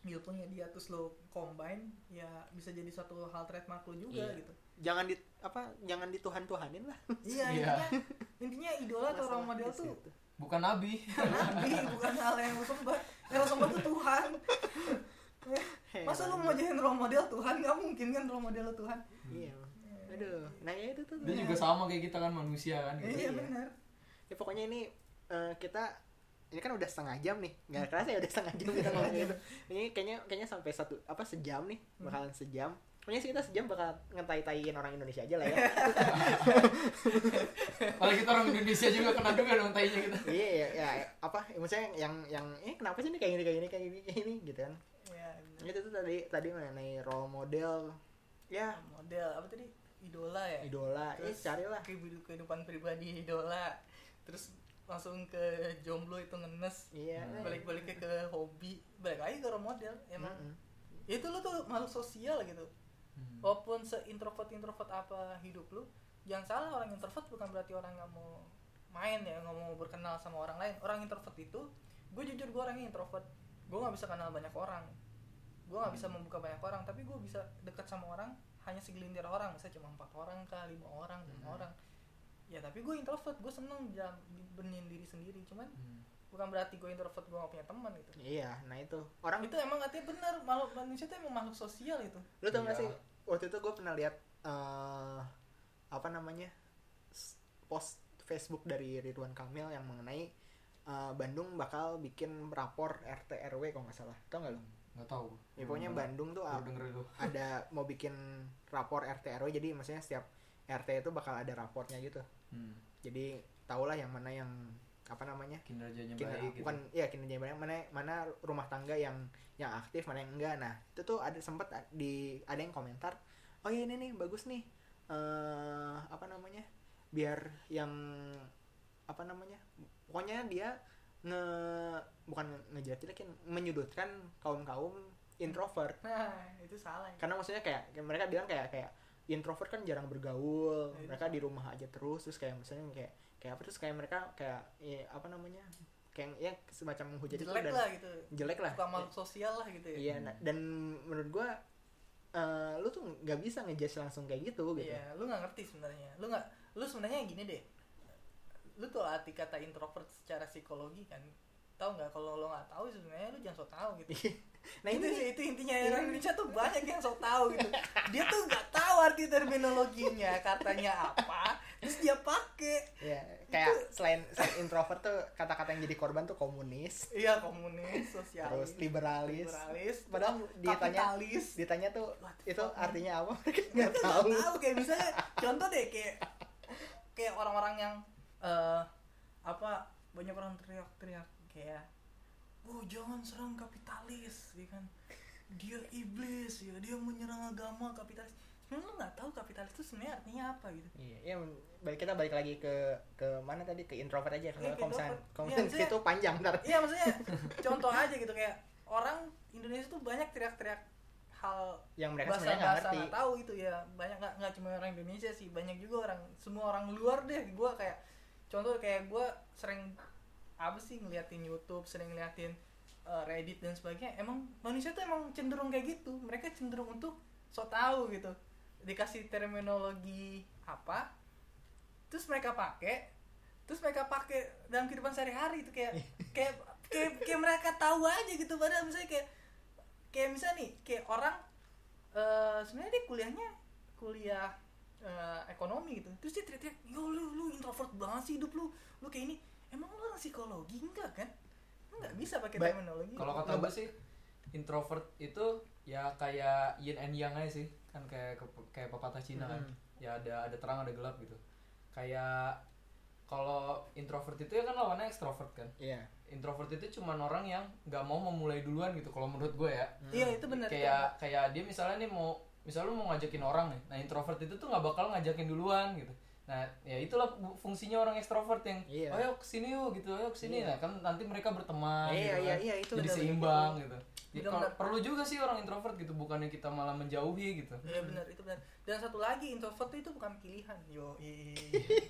ilmunya dia terus lo combine ya bisa jadi suatu hal trademark lo juga Iya. gitu jangan di apa jangan dituhan tuhanin lah iya Iya. intinya intinya idola atau role model tuh situ. bukan nabi bukan nabi bukan hal yang lo sembah yang lo sembah tuh Tuhan masa lu Heran. mau jadiin role model Tuhan nggak mungkin kan role model lu Tuhan iya aduh nah ya itu tuh dia juga sama kayak kita kan manusia kan gitu. iya Iya. benar ya pokoknya ini eh, kita ini kan udah setengah jam nih. Nggak kerasa ya udah setengah jam kita ngomong gitu ini kayaknya kayaknya sampai satu apa sejam nih. Bakalan sejam. Pokoknya sih kita sejam bakal ngetai-taiin orang Indonesia aja lah ya. Kalau kita orang Indonesia juga kena juga dong tainya kita. iya ya, ya apa ya, maksudnya yang yang eh kenapa sih ini kayak gini kayak gini kayak gini kayak gini gitu kan? Ya itu tuh tadi tadi mengenai role model. Ya. Model apa tadi? Idola ya? Idola. Eh Terus carilah. kehidupan, kehidupan pribadi idola. Terus langsung ke jomblo itu ngenes iya. balik-baliknya ke hobi balik lagi ke role model emang. Mm-mm. itu lu tuh makhluk sosial gitu. Hmm. walaupun seintrovert introvert apa hidup lu jangan salah orang introvert bukan berarti orang nggak mau main ya nggak mau berkenal sama orang lain. Orang introvert itu gue jujur gue orangnya introvert. Gue nggak bisa kenal banyak orang. Gue nggak bisa membuka banyak orang tapi gue bisa dekat sama orang hanya segelintir orang. Misalnya cuma empat orang kah lima orang lima Hmm. orang ya tapi gue introvert gue seneng jalan benyendiri sendiri cuman Hmm. bukan berarti gue introvert gue gak punya teman gitu. Iya nah itu. Orang itu emang artinya benar makhluk manusia itu emang makhluk sosial itu. Lu tau gak Iya. sih waktu itu gue pernah lihat eh apa namanya post Facebook dari Ridwan Kamil yang mengenai eh, Bandung bakal bikin rapor RT RW kalau nggak salah. Tau nggak lu? Nggak tahu. ya, pokoknya Belum- Bandung tuh ada mau bikin rapor RT RW jadi maksudnya setiap RT itu bakal ada rapornya gitu. Hmm. jadi tahulah yang mana yang apa namanya? Kinerjanya Kinerja- baik gitu. bukan ya kinerja baik. Mana mana rumah tangga yang yang aktif mana yang enggak. Nah itu tuh ada sempat di ada yang komentar oh iya ini nih bagus nih. Eh apa namanya? Biar yang apa namanya? Pokoknya dia nge bukan ngejelekin menyudutkan kaum kaum introvert. Nah itu salah ya. karena maksudnya kayak kayak mereka bilang kayak kayak introvert kan jarang bergaul itu mereka di rumah aja terus terus kayak misalnya kayak kayak apa terus kayak mereka kayak ya, apa namanya kayak ya semacam menghujat itu jelek dan lah gitu. jelek lah. Makhluk sosial lah gitu ya. Iya nah, dan menurut gua eh, lu tuh nggak bisa ngejudge langsung kayak gitu gitu. Iya lu nggak ngerti sebenarnya. Lu nggak lu sebenarnya gini deh. Lu tuh arti kata introvert secara psikologi kan tahu nggak kalau lo nggak tahu sebenarnya lu jangan so tahu gitu. Nah itu sih itu intinya orang Indonesia tuh banyak yang so tahu gitu. Dia tuh nggak tahu arti terminologinya katanya apa terus dia pakai ya kayak selain, selain introvert tuh kata-kata yang jadi korban tuh komunis. Iya komunis sosialis terus liberalis. liberalis padahal ditanya kapitalis. ditanya tuh itu artinya apa? Nggak tahu nggak tahu kayak misalnya contoh deh kayak kayak orang-orang yang eh apa banyak orang teriak-teriak kayak oh jangan serang kapitalis ya kan. Dia iblis ya dia menyerang agama kapitalis. Sebenarnya lu nggak tahu kapitalis itu sebenarnya artinya apa gitu. Iya, ya, balik kita balik lagi ke ke mana tadi? Ke introvert aja kalau misalnya maksudnya- itu panjang ntar. iya maksudnya contoh aja gitu kayak orang Indonesia tuh banyak teriak-teriak hal Yang mereka bahasa sebenarnya nggak bahasa ngerti. nggak tahu itu ya. Banyak nggak nggak cuma orang Indonesia sih banyak juga orang semua orang luar deh. Gue kayak contoh kayak gue sering apa sih ngeliatin YouTube sering ngeliatin uh, Reddit dan sebagainya emang manusia tuh emang cenderung kayak gitu. Mereka cenderung untuk so tahu gitu. Dikasih terminologi apa terus mereka pakai terus mereka pakai dalam kehidupan sehari-hari itu kayak kayak kayak kayak mereka tahu aja gitu. Padahal misalnya kayak kayak misalnya nih kayak orang eh sebenarnya dia kuliahnya kuliah eh, ekonomi gitu. Terus dia teriak-teriak yo lu lu introvert banget sih hidup lu. Lu kayak ini emang lu orang psikologi? Enggak kan? Lu nggak bisa pakai terminologi. Kalau kata gue sih introvert itu ya kayak yin and yang aja sih. Kan kayak kayak pepatah Cina kan. Mhm. ya ada ada terang ada gelap gitu. Kayak kalau introvert itu ya kan lawannya ekstrovert kan. Iya. introvert itu cuma orang yang nggak mau memulai duluan gitu kalau menurut gue ya. Iya itu benar kayak kayak dia misalnya nih mau misalnya lu mau ngajakin orang nih. Nah introvert itu tuh nggak bakal ngajakin duluan gitu nah ya itulah fungsinya orang ekstrovert yang Iya. ayo ke sini yuk gitu ayo ke sini Iya. nah kan nanti mereka berteman Iya, gitu iya, kan. iya, itu jadi seimbang gitu Ya, benar. perlu juga sih orang introvert gitu bukannya kita malah menjauhi gitu Iya benar itu benar. Dan satu lagi introvert itu bukan pilihan. Yo.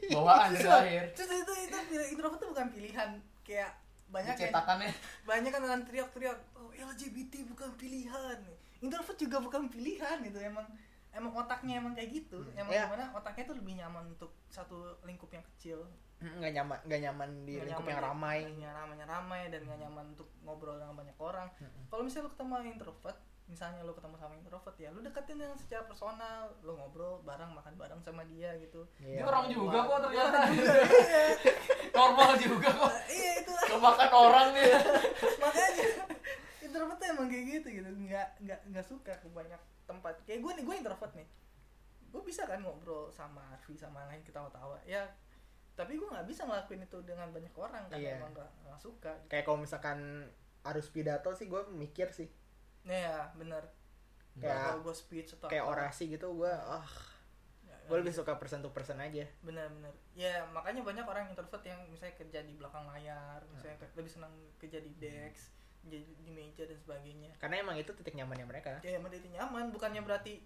bawaan dari lahir Terus itu itu introvert itu bukan pilihan. Kayak banyak yang cetakannya banyak kan orang teriak-teriak oh LGBT bukan pilihan. Introvert juga bukan pilihan itu emang emang otaknya emang kayak gitu. Emang Ya. gimana otaknya tuh lebih nyaman untuk satu lingkup yang kecil. nggak nyaman nggak nyaman di Nggak lingkup nyaman yang ramai nggak ramai ramai dan nggak nyaman untuk ngobrol dengan banyak orang. Kalau misalnya lu ketemu orang introvert, misalnya lo ketemu sama introvert ya lo deketin yang secara personal lo ngobrol bareng makan bareng sama dia gitu Dia Iya. orang juga kok ternyata. Normal juga kok. iya itu Kemakan orang nih. makanya introvert tuh emang kayak gitu gitu nggak nggak nggak suka ke banyak tempat. Kayak gue nih gue introvert nih. Gue bisa kan ngobrol sama Arfi sama lain ketawa-tawa. Ya tapi gue nggak bisa ngelakuin itu dengan banyak orang karena Iya. emang nggak nggak suka. Kayak kalau misalkan harus pidato sih gue mikir sih. Ya bener. Kayak- kalau gue speech atau kayak apa, orasi gitu gue ah. Ya, gue lebih suka person to person aja. Bener-bener ya makanya banyak orang introvert yang misalnya kerja di belakang layar misalnya ke- lebih senang kerja di desk di, di meja dan sebagainya. Karena emang itu titik nyamannya mereka. Ya emang itu nyaman bukannya berarti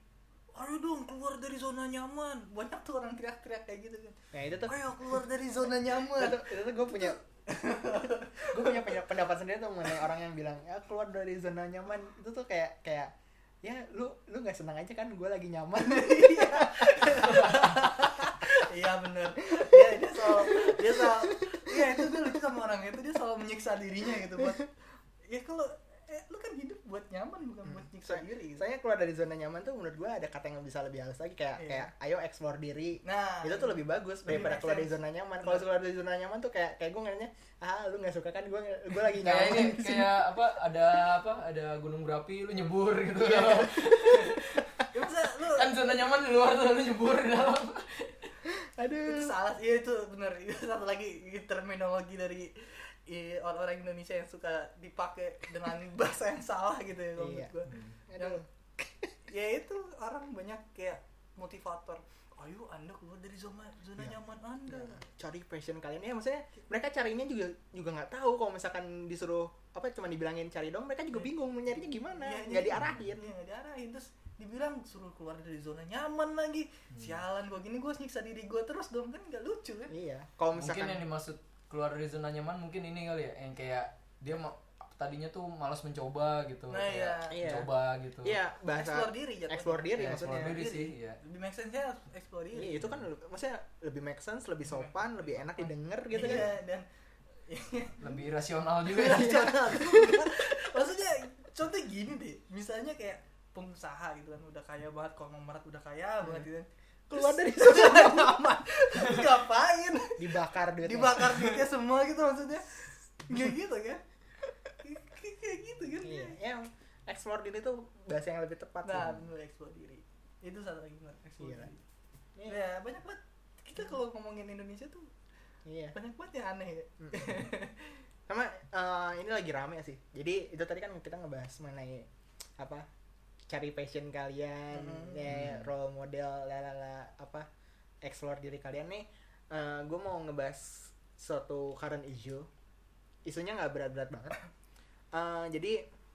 ayo dong keluar dari zona nyaman. Banyak tuh orang teriak-teriak kayak gitu kan. Nah itu tuh. Ayo keluar dari zona itu nyaman. tuh, itu tuh. gue punya gue punya pendapat sendiri tuh mengenai orang yang bilang ya keluar dari zona nyaman. Itu tuh kayak kayak ya lu lu nggak senang aja kan gue lagi nyaman. Iya bener. Ya dia soal dia soal iya itu gue lucu sama orang itu dia selalu menyiksa dirinya gitu buat ya kalau eh, lu kan hidup buat nyaman bukan buat nyiksa Saya- diri gitu. saya keluar dari zona nyaman tuh menurut gue ada kata yang bisa lebih halus lagi kayak Iya. kayak ayo explore diri nah itu tuh lebih bagus Lebih daripada keluar dari zona nyaman kalau keluar dari zona nyaman tuh kayak kayak gue ngeliatnya ah lu nggak suka kan gue gue lagi Kayak nyaman ini di sini." kayak apa ada apa ada gunung berapi lu nyebur gitu. ya masa lu kan zona nyaman di luar tuh lu nyebur di dalam. aduh itu salah iya itu bener itu satu lagi terminologi dari orang-orang Indonesia yang suka dipakai dengan bahasa yang salah gitu ya kalau Iya. menurut gua. Yang aduh. ya itu orang banyak kayak motivator. Ayo anda keluar dari zona zona Iya. nyaman anda. Cari passion kalian. Ya maksudnya mereka carinya juga juga nggak tahu kalau misalkan disuruh apa cuma dibilangin cari dong mereka juga Iya. bingung mau nyarinya gimana. Iya, nggak iya. diarahin. Iya, nggak diarahin. Terus dibilang suruh keluar dari zona nyaman lagi. Hmm. sialan gua gini gua nyiksa diri gua terus dong. Kan nggak lucu kan? Iya. Kalau Mungkin misalkan yang dimaksud keluar dari zona nyaman mungkin ini kali ya yang kayak dia ma- tadinya tuh malas mencoba gitu. Nah, kayak iya. Coba gitu. iya bahasa explore diri jatuhnya. explore diri Ya, maksudnya explore diri sih, ya. lebih make sense nya explore diri Iya, itu kan maksudnya lebih make sense lebih sopan lebih enak didengar gitu iya, kan dan Lebih irasional juga ya. rasional juga. maksudnya contoh gini deh misalnya kayak pengusaha gitu kan udah kaya banget konglomerat udah kaya banget gitu kan keluar dari zona nyaman ngapain? Dibakar duitnya. Dibakar duitnya semua gitu maksudnya. Nggak gitu kan. Kayak- gitu kan. Iya yang explore diri tuh bahasa yang lebih tepat nah bener explore diri. Itu satu lagi explore Iya. diri. Iya. ya banyak banget. Kita kalau ngomongin Indonesia tuh iya. banyak banget yang aneh ya. Mm. sama eh, ini lagi rame sih. Jadi itu tadi kan kita ngebahas mengenai apa cari passion kalian Mhm. ya role model lalala apa explore diri kalian. Nih gue mau ngebahas suatu current issue. Isunya nggak berat-berat banget. Eh, jadi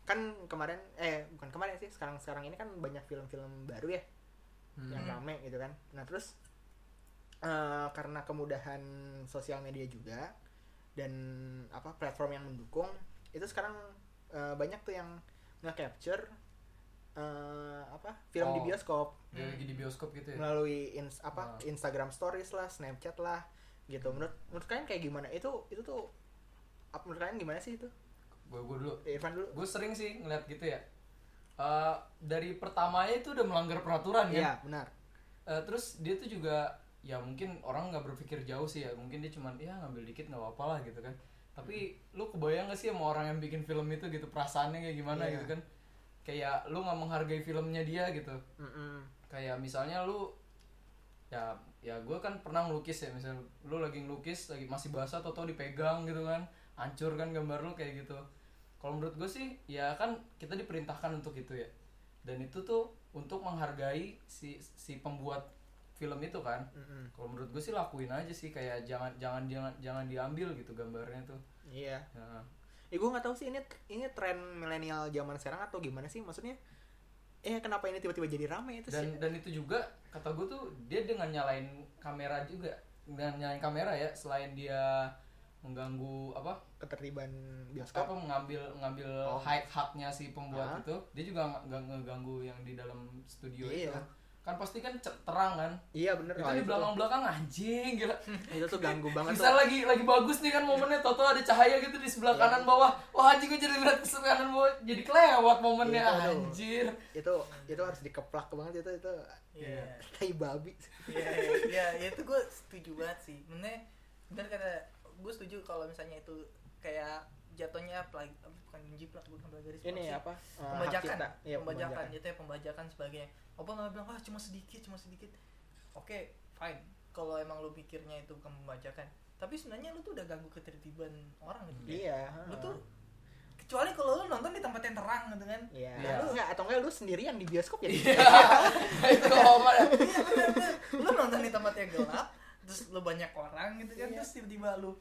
kan kemarin eh bukan kemarin sih sekarang sekarang ini kan banyak film-film baru ya Hmm. yang rame gitu kan. Nah terus eh, karena kemudahan sosial media juga dan apa platform yang mendukung itu sekarang eh, banyak tuh yang nge-capture eh, apa film di Oh. bioskop Dia lagi di bioskop gitu ya. melalui ins apa Ah. Instagram Stories lah Snapchat lah gitu menurut menurut kalian kayak gimana itu itu tuh apa menurut kalian gimana sih itu Gue gue dulu. Irfan dulu Gue sering sih ngeliat gitu ya. Eh, dari pertamanya itu udah melanggar peraturan kan. iya benar Eh, terus dia tuh juga ya mungkin orang nggak berpikir jauh sih ya mungkin dia cuman ya ngambil dikit nggak apa-apa lah gitu kan tapi lu kebayang gak sih sama orang yang bikin film itu gitu perasaannya kayak gimana Iya. gitu kan kayak lu nggak menghargai filmnya dia gitu. Mm-mm. kayak misalnya lu ya ya gue kan pernah ngelukis ya misal lu lagi ngelukis lagi masih basah atau dipegang gitu kan hancur kan gambar lu kayak gitu. Kalau menurut gue sih ya kan kita diperintahkan untuk itu ya. Dan itu tuh untuk menghargai si si pembuat film itu kan. Mm-mm. kalau menurut gue sih lakuin aja sih kayak jangan jangan jangan jangan diambil gitu gambarnya tuh. Iya. Nah, Ya gue nggak tahu sih ini ini tren milenial zaman sekarang atau gimana sih maksudnya? Eh kenapa ini tiba-tiba jadi rame itu dan sih? dan itu juga kata gue tuh dia dengan nyalain kamera juga dengan nyalain kamera ya selain dia mengganggu apa Ketertiban apa bioskop. mengambil mengambil Oh. hak haknya si pembuat Ah. itu dia juga nggak nggak ngeganggu yang di dalam studio Iya. itu kan pasti kan terang kan? Iya bener. Itu Oh, di belakang belakang anjing gila. Itu tuh ganggu banget bisa tuh. lagi lagi bagus nih kan momennya. Toto ada cahaya gitu di sebelah Iya. kanan bawah. Wah anjing gue jadi ngeliat ke sebelah kanan bawah. Jadi kelewat momennya Iya, aduh. anjir. Itu itu harus dikeplak banget itu itu. Iya. tai babi. Iya, iya, ya itu gue setuju banget sih. Bener, bener kata gue setuju kalau misalnya itu kayak jatuhnya pelag, bukan jiplak bukan pelagaris ini sih? apa hak pembajakan, cipta. Iya, pembajakan, jatuhnya pembajakan sebagainya. Apa nggak bilang ah cuma sedikit, cuma sedikit. Oke, fine. Kalau emang lu pikirnya itu bukan pembajakan, tapi sebenarnya lu tuh udah ganggu ketertiban orang gitu. iya Lu heeh. tuh kecuali kalau lu nonton di tempat yang terang gitu kan. Iya. Iya. Lu enggak atau enggak lu sendirian di bioskop ya? itu ngomong ya. Iya. Lu nonton di tempat yang gelap, terus lu banyak orang gitu kan, Iya. terus tiba-tiba lu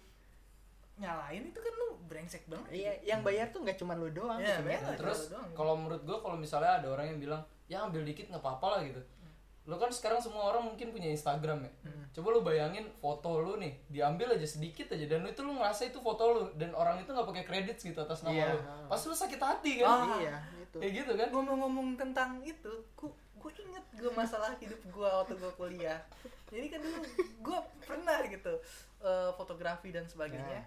nyalain itu kan lu brengsek banget. Iya, yang bayar tuh nggak cuma lu doang. Iya, gitu. bayar. Dan terus kalau menurut gue kalau misalnya ada orang yang bilang ya ambil dikit nggak apa-apa lah gitu lo kan sekarang semua orang mungkin punya Instagram ya Hmm. coba lu bayangin foto lu nih diambil aja sedikit aja dan itu lu ngerasa itu foto lu dan orang itu nggak pakai kredit gitu atas nama Iya. lu pasti lu sakit hati kan Ah. Iya, itu. kayak gitu kan ngomong-ngomong tentang itu, ku gue inget gue masalah hidup gue waktu gue kuliah. Jadi kan dulu gue pernah gitu eh, fotografi dan sebagainya.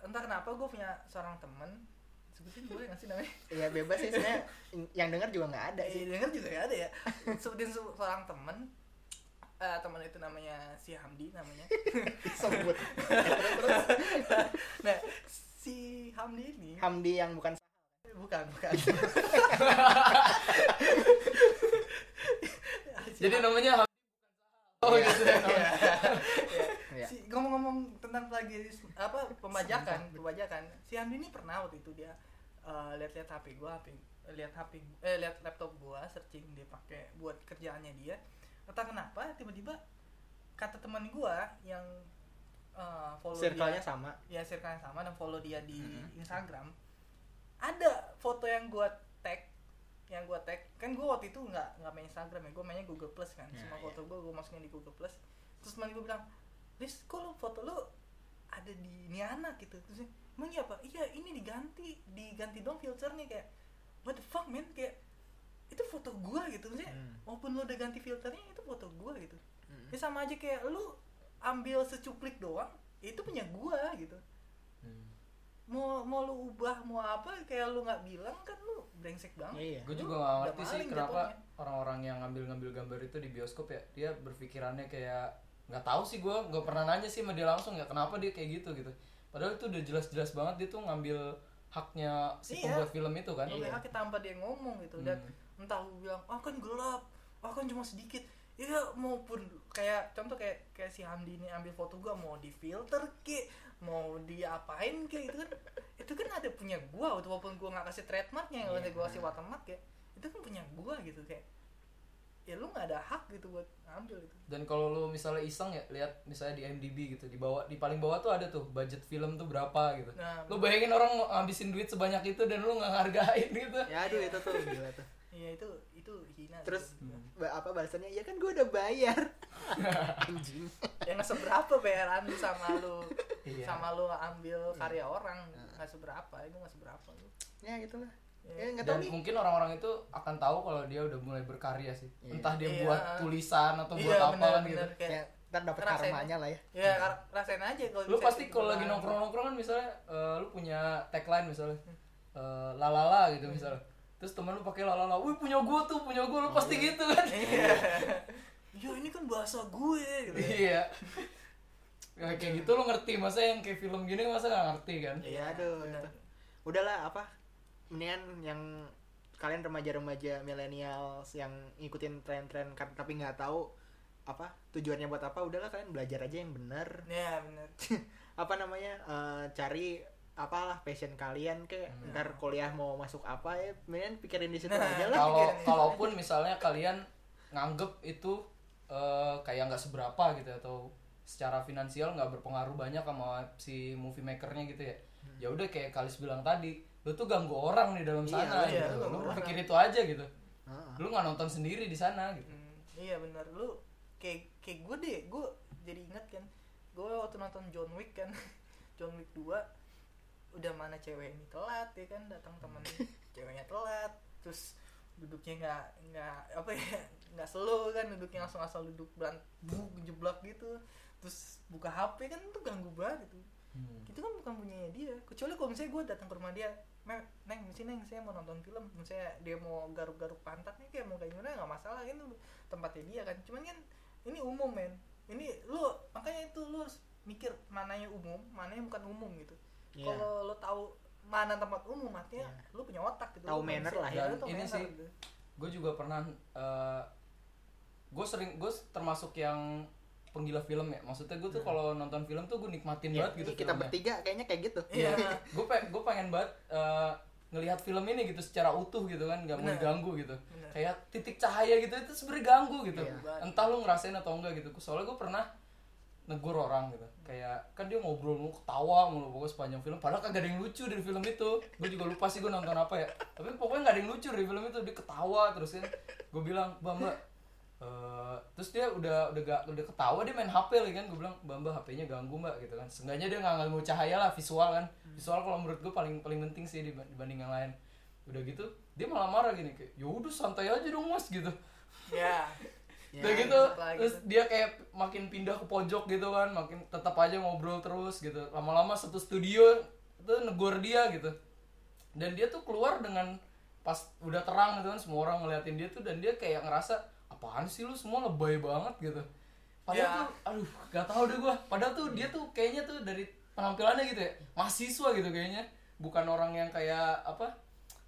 Entah kenapa gue punya seorang temen sebutin gue nggak sih namanya? Iya, bebas sih sebenarnya yang denger juga nggak ada sih. denger juga gak ada ya. Sebutin se- seorang temen eh teman itu namanya si Hamdi namanya. Sebut. nah, si Hamdi ini Hamdi yang bukan bukan bukan. jadi namanya oh Iya. gitu ya Iya. Iya. si ngomong-ngomong tentang plagiarisme apa pembajakan pembajakan si Hamdi ini pernah waktu itu dia eh, lihat-lihat HP gua HP lihat HP eh lihat laptop gua searching dia pakai buat kerjaannya dia entah kenapa tiba-tiba kata teman gua yang eh, follow circle-nya dia sama. ya circle sama dan follow dia di Mhm. Instagram ada foto yang gua tag yang gua tag kan gua waktu itu nggak nggak main Instagram ya gua mainnya Google Plus kan Ya, semua ya. foto gua gua masukin di Google Plus terus teman gua bilang Lis kok lu foto lu ada di ini anak gitu terus emang iya apa iya ini diganti diganti dong filternya kayak what the fuck man kayak itu foto gua gitu maksudnya Hmm. walaupun lu udah ganti filternya itu foto gua gitu Hmm. ya sama aja kayak lu ambil secuplik doang itu punya gua gitu Hmm. mau mau lu ubah mau apa kayak lu nggak bilang kan lu brengsek banget Iya. gue Lu juga gak ngerti sih kenapa orang-orang yang ngambil-ngambil gambar itu di bioskop ya dia berpikirannya kayak nggak tahu sih gue nggak pernah nanya sih sama dia langsung ya kenapa dia kayak gitu gitu padahal itu udah jelas-jelas banget dia tuh ngambil haknya si Iya. pembuat film itu kan Iya. lihat tanpa dia ngomong gitu dan Hmm. entah lu bilang ah kan gelap ah kan cuma sedikit ya maupun kayak contoh kayak kayak si Hamdi ini ambil foto gua mau di filter ke mau diapain ke itu kan itu kan ada punya gua walaupun gua nggak kasih trademarknya kalau Iya. gua kasih watermark ya itu kan punya gua gitu kayak ya lu nggak ada hak gitu buat ambil itu dan kalau lu misalnya iseng ya lihat misalnya di IMDb gitu di bawah di paling bawah tuh ada tuh budget film tuh berapa gitu nah lu bayangin orang ngabisin duit sebanyak itu dan lu nggak hargain gitu Ya aduh itu tuh gila tuh. iya itu itu hina Terus gua. ba- apa balasannya? Ya kan gue udah bayar. Anjing. ya nggak seberapa bayaran lu sama lu Iya. sama lu ambil karya orang nggak seberapa itu nggak seberapa lu Ya gitulah. Ya. Tahu dan nih. mungkin orang-orang itu akan tahu kalau dia udah mulai berkarya sih Iya. entah dia Iya. buat tulisan atau buat iya apa kan gitu kayak Ya, ntar dapat Rasain. karmanya lah ya. ya ra- rasain aja kalau lu pasti gitu. kalau lagi nongkrong nongkrong kan misalnya eh, lu punya tagline misalnya eh, lalala gitu misalnya terus temen lu pakai lalala wih punya gua tuh punya gua lu pasti gitu kan iya ya ini kan bahasa gue gitu iya Ya, kayak gitu lu ngerti masa yang kayak film gini masa gak ngerti kan Iya, aduh. Udahlah apa? Mendingan yang kalian remaja-remaja milenial yang ngikutin tren-tren tapi nggak tahu apa tujuannya buat apa udahlah kalian belajar aja yang benar. Ya bener apa namanya eh, cari apalah passion kalian kayak Hmm. ntar kuliah mau masuk apa ya mendingan pikirin di situ Nah, aja lah. kalau kalaupun misalnya kalian nganggep itu eh, kayak nggak seberapa gitu atau secara finansial nggak berpengaruh banyak sama si movie makernya gitu ya ya udah kayak Kalis bilang tadi lu tuh ganggu orang di dalam Iya, sana iya, gitu. lu lu ganggu pikir itu aja gitu. Heeh. lu nggak nonton sendiri di sana gitu. Hmm, iya bener lu kayak kayak gue deh gue jadi inget kan gue waktu nonton John Wick kan John Wick 2 udah mana cewek ini telat ya kan datang temen ceweknya telat terus duduknya nggak nggak apa ya nggak slow kan duduknya langsung asal duduk beran buk jeblak gitu terus buka HP kan itu ganggu banget itu Hmm. itu kan bukan punyanya dia kecuali kalau misalnya gue datang ke rumah dia "Me- neng sini neng saya mau nonton film misalnya dia mau garuk-garuk pantat nih kayak mau kayak gimana nggak masalah kan itu tempatnya dia kan cuman kan ini umum men ini lu makanya itu lu harus mikir mananya umum mananya bukan umum gitu Iya. kalau lu tahu mana tempat umum artinya Iya. lu punya otak gitu Tahu manner lah ya. ini manner sih, gitu. gue juga pernah gue sering gue termasuk yang penggila film ya. Maksudnya gue tuh kalau nonton film tuh gue nikmatin Iya, banget gitu kita filmnya. bertiga kayaknya kayak gitu. Iya. Gue pe gue pengen banget eh, ngelihat film ini gitu secara utuh gitu kan nggak mau diganggu gitu. Bener. kayak titik cahaya gitu itu sebenarnya ganggu gitu. Iya. entah lu ngerasain atau enggak gitu. Soalnya gue pernah negur orang gitu. Kayak kan dia ngobrol mulu ketawa mulu pokoknya sepanjang film. Padahal kagak ada yang lucu dari film itu. Gue juga lupa sih gue nonton apa ya. Tapi pokoknya nggak ada yang lucu dari film itu. Dia ketawa terus kan. Gue bilang mbak mbak eh, terus dia udah udah gak udah ketawa dia main HP lagi kan. Gue bilang mbak HP-nya ganggu mbak gitu kan. Seenggaknya dia nggak ganggu cahaya lah visual kan. Visual kalau menurut gue paling paling penting sih diba- dibanding yang lain. Udah gitu dia malah marah gini kayak ya udah santai aja dong mas gitu. Ya. Ya, udah gitu gitu terus gitu. dia kayak makin pindah ke pojok gitu kan makin tetap aja ngobrol terus gitu. Lama-lama satu studio itu negor dia gitu. Dan dia tuh keluar dengan pas udah terang gitu kan semua orang ngeliatin dia tuh dan dia kayak ngerasa apaan sih lu semua lebay banget gitu. Padahal Ya. tuh aduh gak tau deh gua. Padahal tuh dia tuh kayaknya tuh dari penampilannya gitu ya mahasiswa gitu kayaknya. Bukan orang yang kayak apa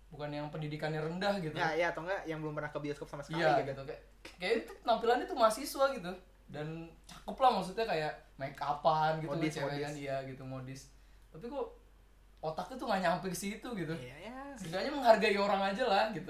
bukan yang pendidikannya rendah gitu. Ya ya atau enggak yang belum pernah ke bioskop sama sekali Iya gitu. gitu. Kayak kayak itu penampilannya tuh mahasiswa gitu. Dan cakep lah maksudnya kayak make upan gitu Modis, cewek modis. kan iya gitu modis. Tapi kok otaknya tuh nggak nyampe ke situ gitu. Iya ya. Setidaknya menghargai orang aja lah gitu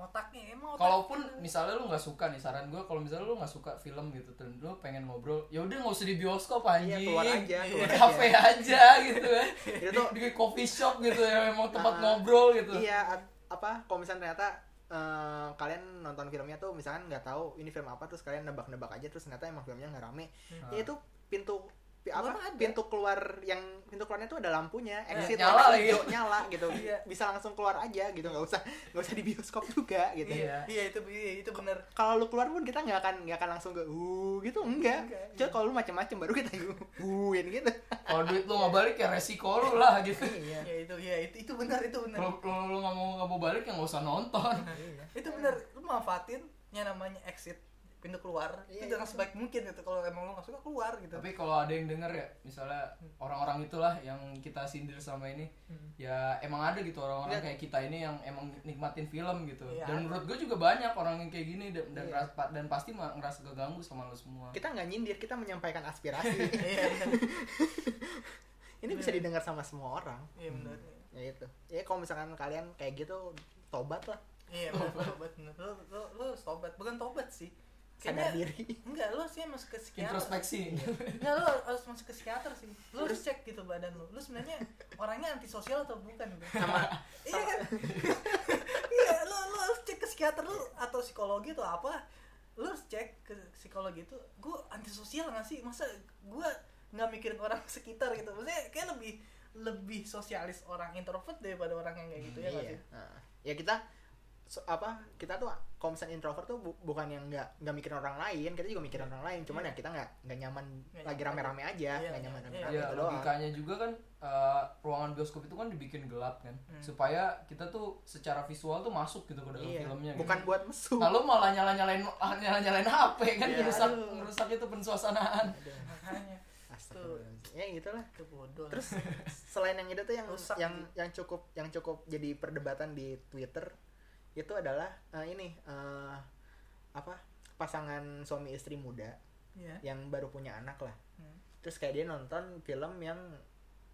otaknya emang otak kalaupun misalnya lu nggak suka nih saran gue kalau misalnya lu nggak suka film gitu dan lu pengen ngobrol ya udah nggak usah di bioskop anjing. Iya, keluar aja, di keluar kafe aja gitu kan. Itu di, tuh- di coffee shop gitu ya emang tempat Ah, ngobrol gitu. iya apa kalau misalnya ternyata eh, kalian nonton filmnya tuh misalkan nggak tahu ini film apa terus kalian nebak-nebak aja terus ternyata emang filmnya nggak rame. Ah. ya itu pintu pi- apa ada. pintu keluar yang pintu keluarnya tuh ada lampunya Iya, exit nyala lagi. hijau, nyala gitu Iya. bisa langsung keluar aja gitu nggak usah nggak usah di bioskop juga gitu Iya. iya itu iya, itu bener kalau lu keluar pun kita nggak akan nggak akan langsung ke uh gitu enggak Enggak, Cuma iya. kalau lu macam-macam baru kita uin gitu kalau duit lu nggak balik ya resiko lu lah gitu iya ya itu ya itu itu benar itu benar kalau kalau lu nggak mau nggak mau balik ya nggak usah nonton Iya. itu benar lu manfaatin yang namanya exit pintu keluar. Iya, itu dengan iya. sebaik mungkin gitu kalau emang lu nggak suka keluar gitu. Tapi kalau ada yang denger ya misalnya orang-orang itulah yang kita sindir selama ini Hmm. ya emang ada gitu orang-orang Iya. kayak kita ini yang emang nikmatin film gitu. Iya, dan ada. menurut gue juga banyak orang yang kayak gini dan dan, Iya. ras- dan pasti ngerasa keganggu sama lo semua. Kita nggak nyindir kita menyampaikan aspirasi. Iya ini bisa didengar sama semua orang. Iya benar ya itu. Ya kalau misalkan kalian kayak gitu tobat lah. Iya tobat lu lu harus tobat bukan tobat sih sadar Kayaknya- diri enggak lu sih masuk ke psikiater introspeksi Enggak, lu harus masuk ke psikiater sih. Lu harus cek gitu badan lu. Lu sebenarnya orangnya antisosial atau bukan gitu. sama Iya kan? Iya, lu lu harus cek ke psikiater lu atau psikologi atau apa. Lu harus cek ke psikologi itu, gua antisosial gak sih? Masa gua nggak mikirin orang sekitar gitu. Maksudnya kayak lebih lebih sosialis orang introvert daripada orang yang kayak gitu ya nggak iya sih? Nah, ya kita so- apa kita tuh misalnya introvert tuh bu- bukan yang nggak nggak mikirin orang lain kita juga mikirin orang lain cuman Iya. ya kita nggak nggak nyaman Nggak lagi rame-rame aja Iya, nggak nyaman iya, rame-rame ya itu doang logikanya juga kan eh, ruangan bioskop itu kan dibikin gelap kan Hmm. supaya kita tuh secara visual tuh masuk gitu ke dalam iya filmnya gitu. bukan buat mesum Nah lu malah nyala nyalain nyala nyalain HP kan Iya, ngerusak aduh. ngerusak itu pensuasanaan. Makanya Astagfirullahaladzim. ya gitulah itu bodoh. terus selain yang itu tuh yang Rusak yang gitu. yang cukup yang cukup jadi perdebatan di Twitter itu adalah eh, ini eh, apa pasangan suami istri muda ya. yang baru punya anak lah. Hmm. terus kayak dia nonton film yang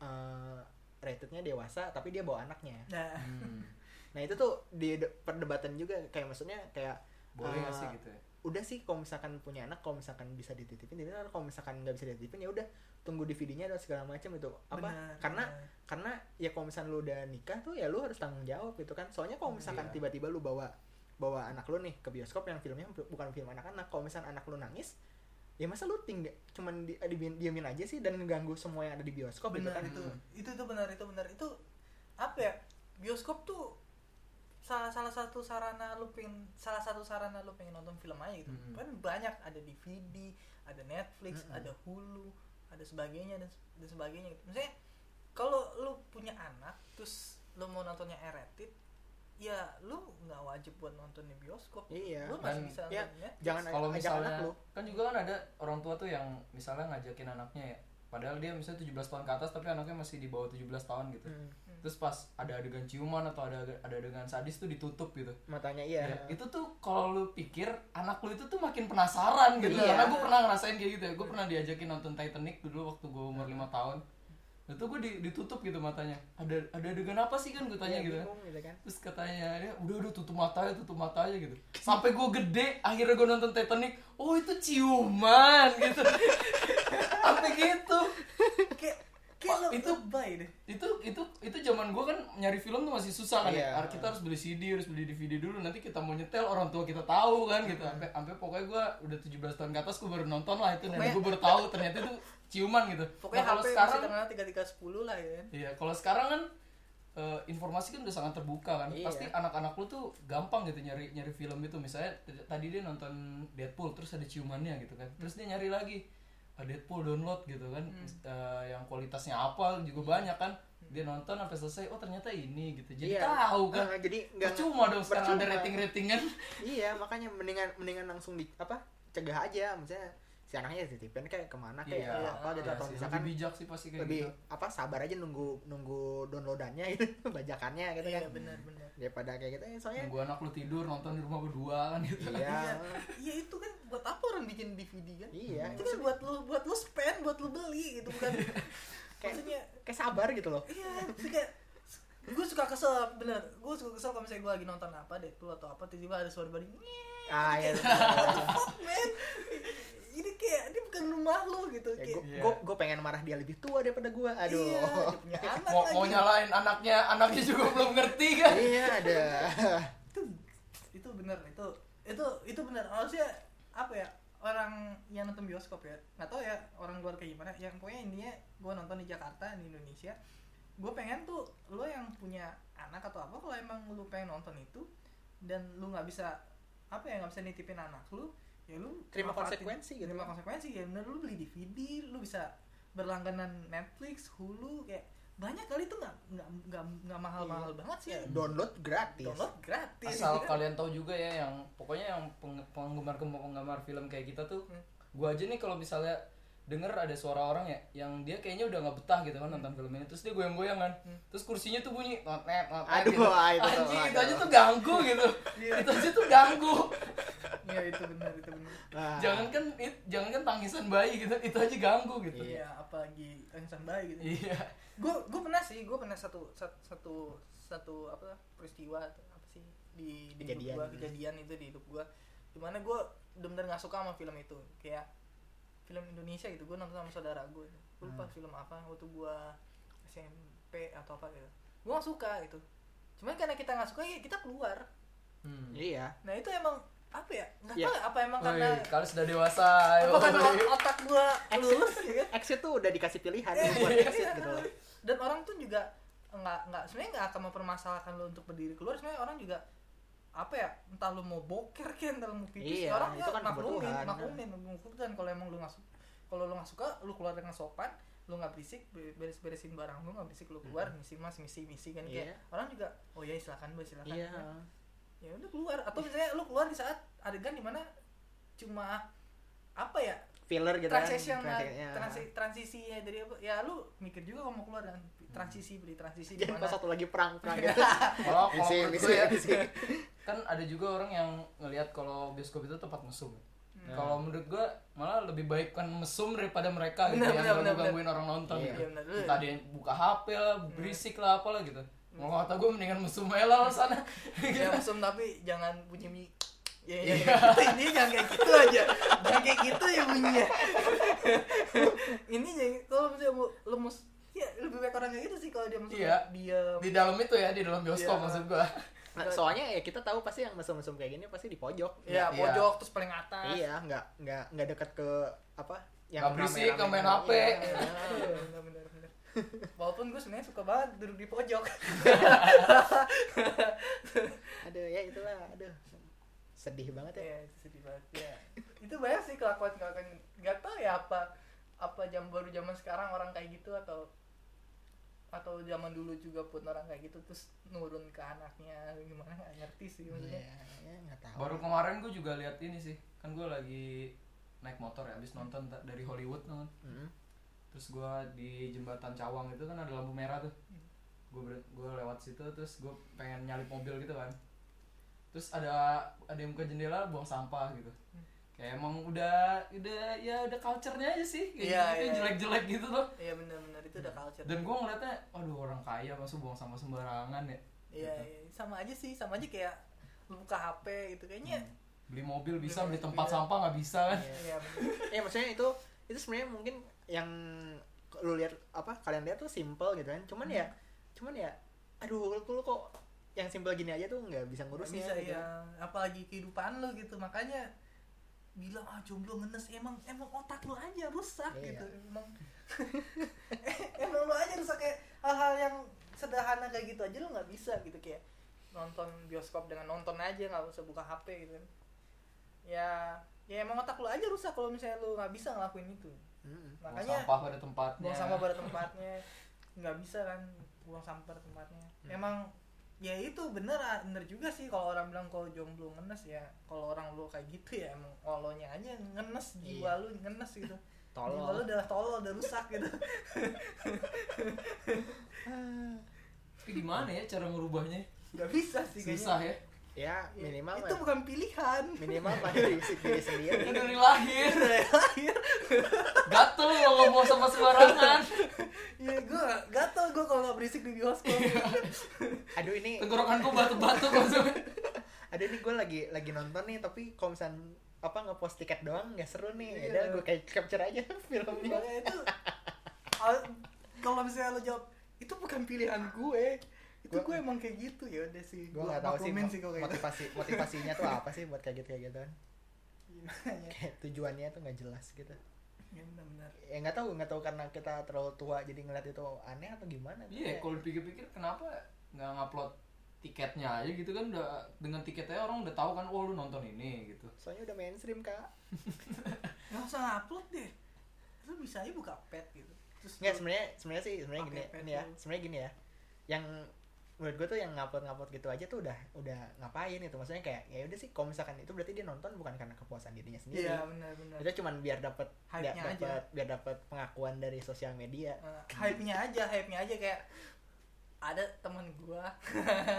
eh, ratednya dewasa tapi dia bawa anaknya. Nah, nah itu tuh di de- perdebatan juga. Kayak maksudnya kayak Boleh eh, sih gitu ya? udah sih kalau misalkan punya anak kalau misalkan bisa dititipin dititipin. Kalau misalkan nggak bisa dititipin ya udah tunggu DVD-nya dan segala macam itu apa benar, karena benar. karena ya kalau misalkan lu udah nikah tuh ya lu harus tanggung jawab gitu kan soalnya kalau misalkan Iya. tiba-tiba lu bawa bawa anak lu nih ke bioskop yang filmnya bu- bukan film anak-anak kalau misalkan anak lu nangis ya masa lu tinggal cuman di, di- diamin aja sih dan ganggu semua yang ada di bioskop gitu benar kan itu Hmm. itu itu benar itu benar itu apa ya bioskop tuh salah salah satu sarana lu pengen salah satu sarana lu pengen nonton film aja gitu Mm-mm. kan banyak ada DVD ada Netflix Mm-mm. ada Hulu ada sebagainya dan, dan sebagainya gitu misalnya kalau lu punya anak terus lu mau nontonnya R-rated ya lu nggak wajib buat nonton di bioskop Iya. lu masih Dan- bisa ya, nontonnya jangan kalau misalnya anak lu. kan juga kan ada orang tua tuh yang misalnya ngajakin anaknya ya padahal dia misalnya 17 tahun ke atas tapi anaknya masih di bawah 17 tahun gitu. Hmm, terus pas ada adegan ciuman atau ada ada adegan sadis tuh ditutup gitu. Matanya iya. Ya, itu tuh kalau lu pikir anak lu itu tuh makin penasaran gitu. Iya. karena gue pernah ngerasain kayak gitu ya. Gue pernah diajakin nonton Titanic dulu waktu gue umur lima tahun. Itu gue di- ditutup gitu matanya. Ada ada adegan apa sih kan gue tanya Iya, gitu kan? bingung gitu kan. terus katanya dia udah udah tutup matanya tutup matanya gitu. Sampai gue gede akhirnya gue nonton Titanic oh itu ciuman gitu sampai gitu. Kayak kayak itu- lebay deh. itu itu itu zaman gue kan nyari film tuh masih susah kan Iya. ya kita harus beli CD harus beli DVD dulu. Nanti kita mau nyetel orang tua kita tahu kan gitu. Sampai sampai pokoknya gue udah 17 tahun ke atas gue baru nonton lah itu. Dan Pokoknya- gue baru tahu ternyata itu ciuman gitu. Pokoknya Nah, kalau HP sekarang masih tiga tiga sepuluh lah ya. Iya kalau sekarang kan eh, informasi kan udah sangat terbuka kan. Iya. pasti anak-anak lu tuh gampang gitu nyari nyari film itu. Misalnya tadi dia nonton Deadpool terus ada ciumannya gitu kan. Terus dia nyari lagi Deadpool download gitu kan Eh, yang kualitasnya apa juga banyak kan. Dia nonton sampai selesai oh ternyata ini gitu. Jadi Iya. tahu kan? Ah, jadi nggak percuma dong sekarang ada percuma. rating-ratingan. Iya, makanya mendingan mendingan langsung di apa? cegah aja misalnya si anaknya dititipin kayak ke mana kayak Iya, apa gitu. Iya atau sih, misalkan lebih bijak sih pasti kayak lebih gitu. apa sabar aja nunggu nunggu downloadannya gitu bajakannya gitu iya kan. benar benar. Daripada kayak gitu eh, soalnya nunggu anak lu tidur nonton di rumah berdua kan gitu. Iya. Iya itu kan buat apa orang bikin DVD kan? Iya itu kan buat lu buat lu spend buat lu beli gitu bukan? Kayak- maksudnya kayak sabar gitu loh. Iya kayak gue suka kesel bener gue suka kesel kalau misalnya gue lagi nonton apa Deadpool atau apa tiba-tiba ada suara bayi "Nyet." ah ya fuck man ini kayak ini bukan rumah lo gitu gue kayak Iya. gue gue pengen marah dia lebih tua daripada gue aduh. iya, dia punya anak mau lagi. mau nyalain anaknya anaknya juga belum ngerti kan? Iya ada. Itu itu bener itu itu itu bener. Harusnya apa ya orang yang nonton bioskop ya nggak tahu ya orang luar kayak gimana. Yang pokoknya intinya gue nonton di Jakarta di Indonesia gue pengen tuh lo yang punya anak atau apa kalau emang lu pengen nonton itu dan lu nggak bisa apa ya nggak bisa nitipin anak lu ya lu Terima konsekuensi gitu. terima konsekuensi ya bener lu beli DVD lu bisa berlangganan Netflix Hulu kayak banyak kali tuh nggak nggak nggak nggak mahal-mahal banget sih Ya, download gratis download gratis asal gitu kan. kalian tahu juga ya yang pokoknya yang peng- penggemar penggemar film kayak kita tuh Hmm. gua aja nih kalau misalnya denger ada suara orang ya yang dia kayaknya udah nggak betah gitu kan nonton film ini terus dia goyang-goyang kan Hmm. terus kursinya tuh bunyi not net not net Aduh, gitu. ah, itu tuh, Anjing, itu aja tuh ganggu gitu Iya. itu aja tuh ganggu Iya itu benar itu benar. Nah, jangan kan it, jangan kan tangisan bayi gitu itu aja ganggu gitu. Iya. Apalagi tangisan bayi gitu. iya. Gue gue pernah sih gue pernah satu satu satu, satu apa peristiwa atau apa sih di, di Kejadian. hidup gue kejadian itu di hidup gue di mana gue benar-benar nggak suka sama film itu. Kayak film Indonesia gitu gue nonton sama saudara gue gue lupa film apa waktu gue SMP atau apa gitu. Gue gak suka gitu. Cuman karena kita nggak suka ya kita keluar. Hmm. iya. Nah itu emang apa ya nggak Iya. tahu ya, apa emang Woi, karena kalian sudah dewasa apa karena otak gue lulus ya kan exit tuh udah dikasih pilihan Iya, buat iya, exit iya. gitu loh dan orang tuh juga nggak nggak sebenarnya nggak akan mempermasalahkan lo untuk berdiri keluar sebenarnya orang juga apa ya entah lu mau boker kan entah lu mau pipis Iya, orang itu kan maklumin kebutuhan. maklumin maklumin kalau emang lu nggak suka kalau lu nggak suka lu keluar dengan sopan lu nggak berisik be- beres-beresin barang lu nggak berisik lu keluar misi mas misi misi kan kayak Iya. orang juga oh ya silakan bu silakan iya ya udah keluar atau misalnya lu keluar di saat adegan di mana cuma apa ya filler gitu kan transition Transi- ya. transi transisinya dari apa ya lu mikir juga kalau mau keluar kan transisi beli transisi di jangan mana pas satu lagi perang perang gitu kalau kalau Misi, misi, ya misi. kan ada juga orang yang ngelihat kalau bioskop itu tempat mesum Hmm. kalau menurut gue malah lebih baik kan mesum daripada mereka gitu Benar, yang benar, gangguin orang nonton Iya. gitu. Iya, entah dia buka HP lah berisik lah apalah gitu mau kata gue mendingan mesum aja lah sana ya musim tapi jangan bunyi mi ya ya, Iya. ya gitu ini jangan kayak gitu aja jangan kayak gitu ya bunyinya ini jangan kalau misalnya mau lemus ya lebih baik orang kayak gitu sih kalau dia musim Iya. diam di dalam itu ya di dalam bioskop Iya. maksud gue Nah, soalnya ya kita tahu pasti yang mesum-mesum kayak gini pasti di pojok ya Iya. pojok terus paling atas iya nggak nggak nggak dekat ke apa Nggak berisik, nggak main HP. Iya. Iya, benar benar benar walaupun gue sebenarnya suka banget duduk di pojok. Aduh ya itulah aduh. Sedih banget ya. Iya, itu sedih banget ya. itu banyak sih kelakuan kelakuan nggak tahu ya apa apa jam baru zaman sekarang orang kayak gitu atau atau zaman dulu juga pun orang kayak gitu terus nurun ke anaknya gimana nggak ngerti sih maksudnya. Iya, ya nggak tahu. Baru kemarin gue juga lihat ini sih kan gue lagi naik motor ya abis nonton dari Hollywood Mm. Terus gue di jembatan Cawang itu kan ada lampu merah tuh. Gue gue lewat situ terus gue pengen nyalip mobil gitu kan. Terus ada ada yang buka jendela buang sampah gitu. Kayak emang udah udah ya udah culture-nya aja sih. Kayak Iya, gitu, iya. jelek-jelek gitu loh iya benar-benar itu udah culture dan gue ngeliatnya aduh orang kaya masuk buang sampah sembarangan ya? Iya, iya sama aja sih sama aja kayak lu buka HP gitu kayaknya beli mobil bisa Beli beli tempat mobil. sampah nggak bisa kan. Iya bener. ya maksudnya itu itu sebenarnya mungkin yang lu lihat apa kalian lihat tuh simple gitu kan. Cuman ya cuman ya aduh lu, lu kok yang simple gini aja tuh nggak bisa ngurusnya bisa gitu. ya apalagi kehidupan lo gitu. Makanya bilang ah jomblo ngenes emang emang otak lu aja rusak Iya. gitu. Emang emang lu aja rusak kayak hal-hal yang sederhana kayak gitu aja lu nggak bisa gitu. Kayak nonton bioskop dengan nonton aja nggak usah buka HP gitu kan. Ya ya emang otak lu aja rusak kalau misalnya lu nggak bisa ngelakuin itu Buang makanya sampah pada tempatnya. buang sampah pada tempatnya. Nggak bisa kan buang sampah pada tempatnya. Hmm. emang ya itu bener ah, bener juga sih kalau orang bilang kalau jomblo ngenes ya. Kalau orang lu kayak gitu ya emang olonya aja ngenes jiwa Iya. lu ngenes gitu. Jiwa tolol lu udah tolol udah rusak gitu. Tapi gimana ya cara ngerubahnya? Nggak bisa sih kayaknya susah ya ya Ya, minimal itu bukan pilihan. Minimal pada diri, diri sendiri. Dari lahir. Dari lahir. Gatel lo ngomong sama sembarangan. Ya gue gatel gue kalau nggak berisik di bioskop. Aduh ini tenggorokan gue batu-batu maksudnya. Aduh ini gue lagi lagi nonton nih tapi kalau misalnya apa ngepost tiket doang nggak seru nih. Ya udah gue kayak capture aja filmnya. Itu al- kalau misalnya lo jawab itu bukan pilihan gue itu gue emang kayak gitu ya udah sih. Gue nggak tahu sih, sih kayak gitu. motivasi motivasinya tuh apa sih buat kayak gitu kayak gitu kan? Gimana ya? Kayak tujuannya tuh nggak jelas gitu. Ya benar-benar. Ya nggak tahu nggak tahu karena kita terlalu tua jadi ngeliat itu aneh atau gimana iya Kayak- kalau dipikir-pikir kenapa nggak ngupload tiketnya aja gitu kan? Udah dengan tiketnya orang udah tahu kan oh lu nonton ini gitu. Soalnya udah mainstream kak. Nggak usah upload deh. Lu bisa aja buka pet gitu. Terus nggak sebenarnya sebenarnya sih sebenarnya gini ya sebenarnya gini ya. Yang menurut gue tuh yang ngupload gitu aja tuh udah udah ngapain itu maksudnya kayak ya udah sih kalau misalkan itu berarti dia nonton bukan karena kepuasan dirinya sendiri. Iya benar-benar itu cuman biar dapat biar dapat biar dapat pengakuan dari sosial media. Uh, hype-nya aja hype-nya aja kayak ada teman gua.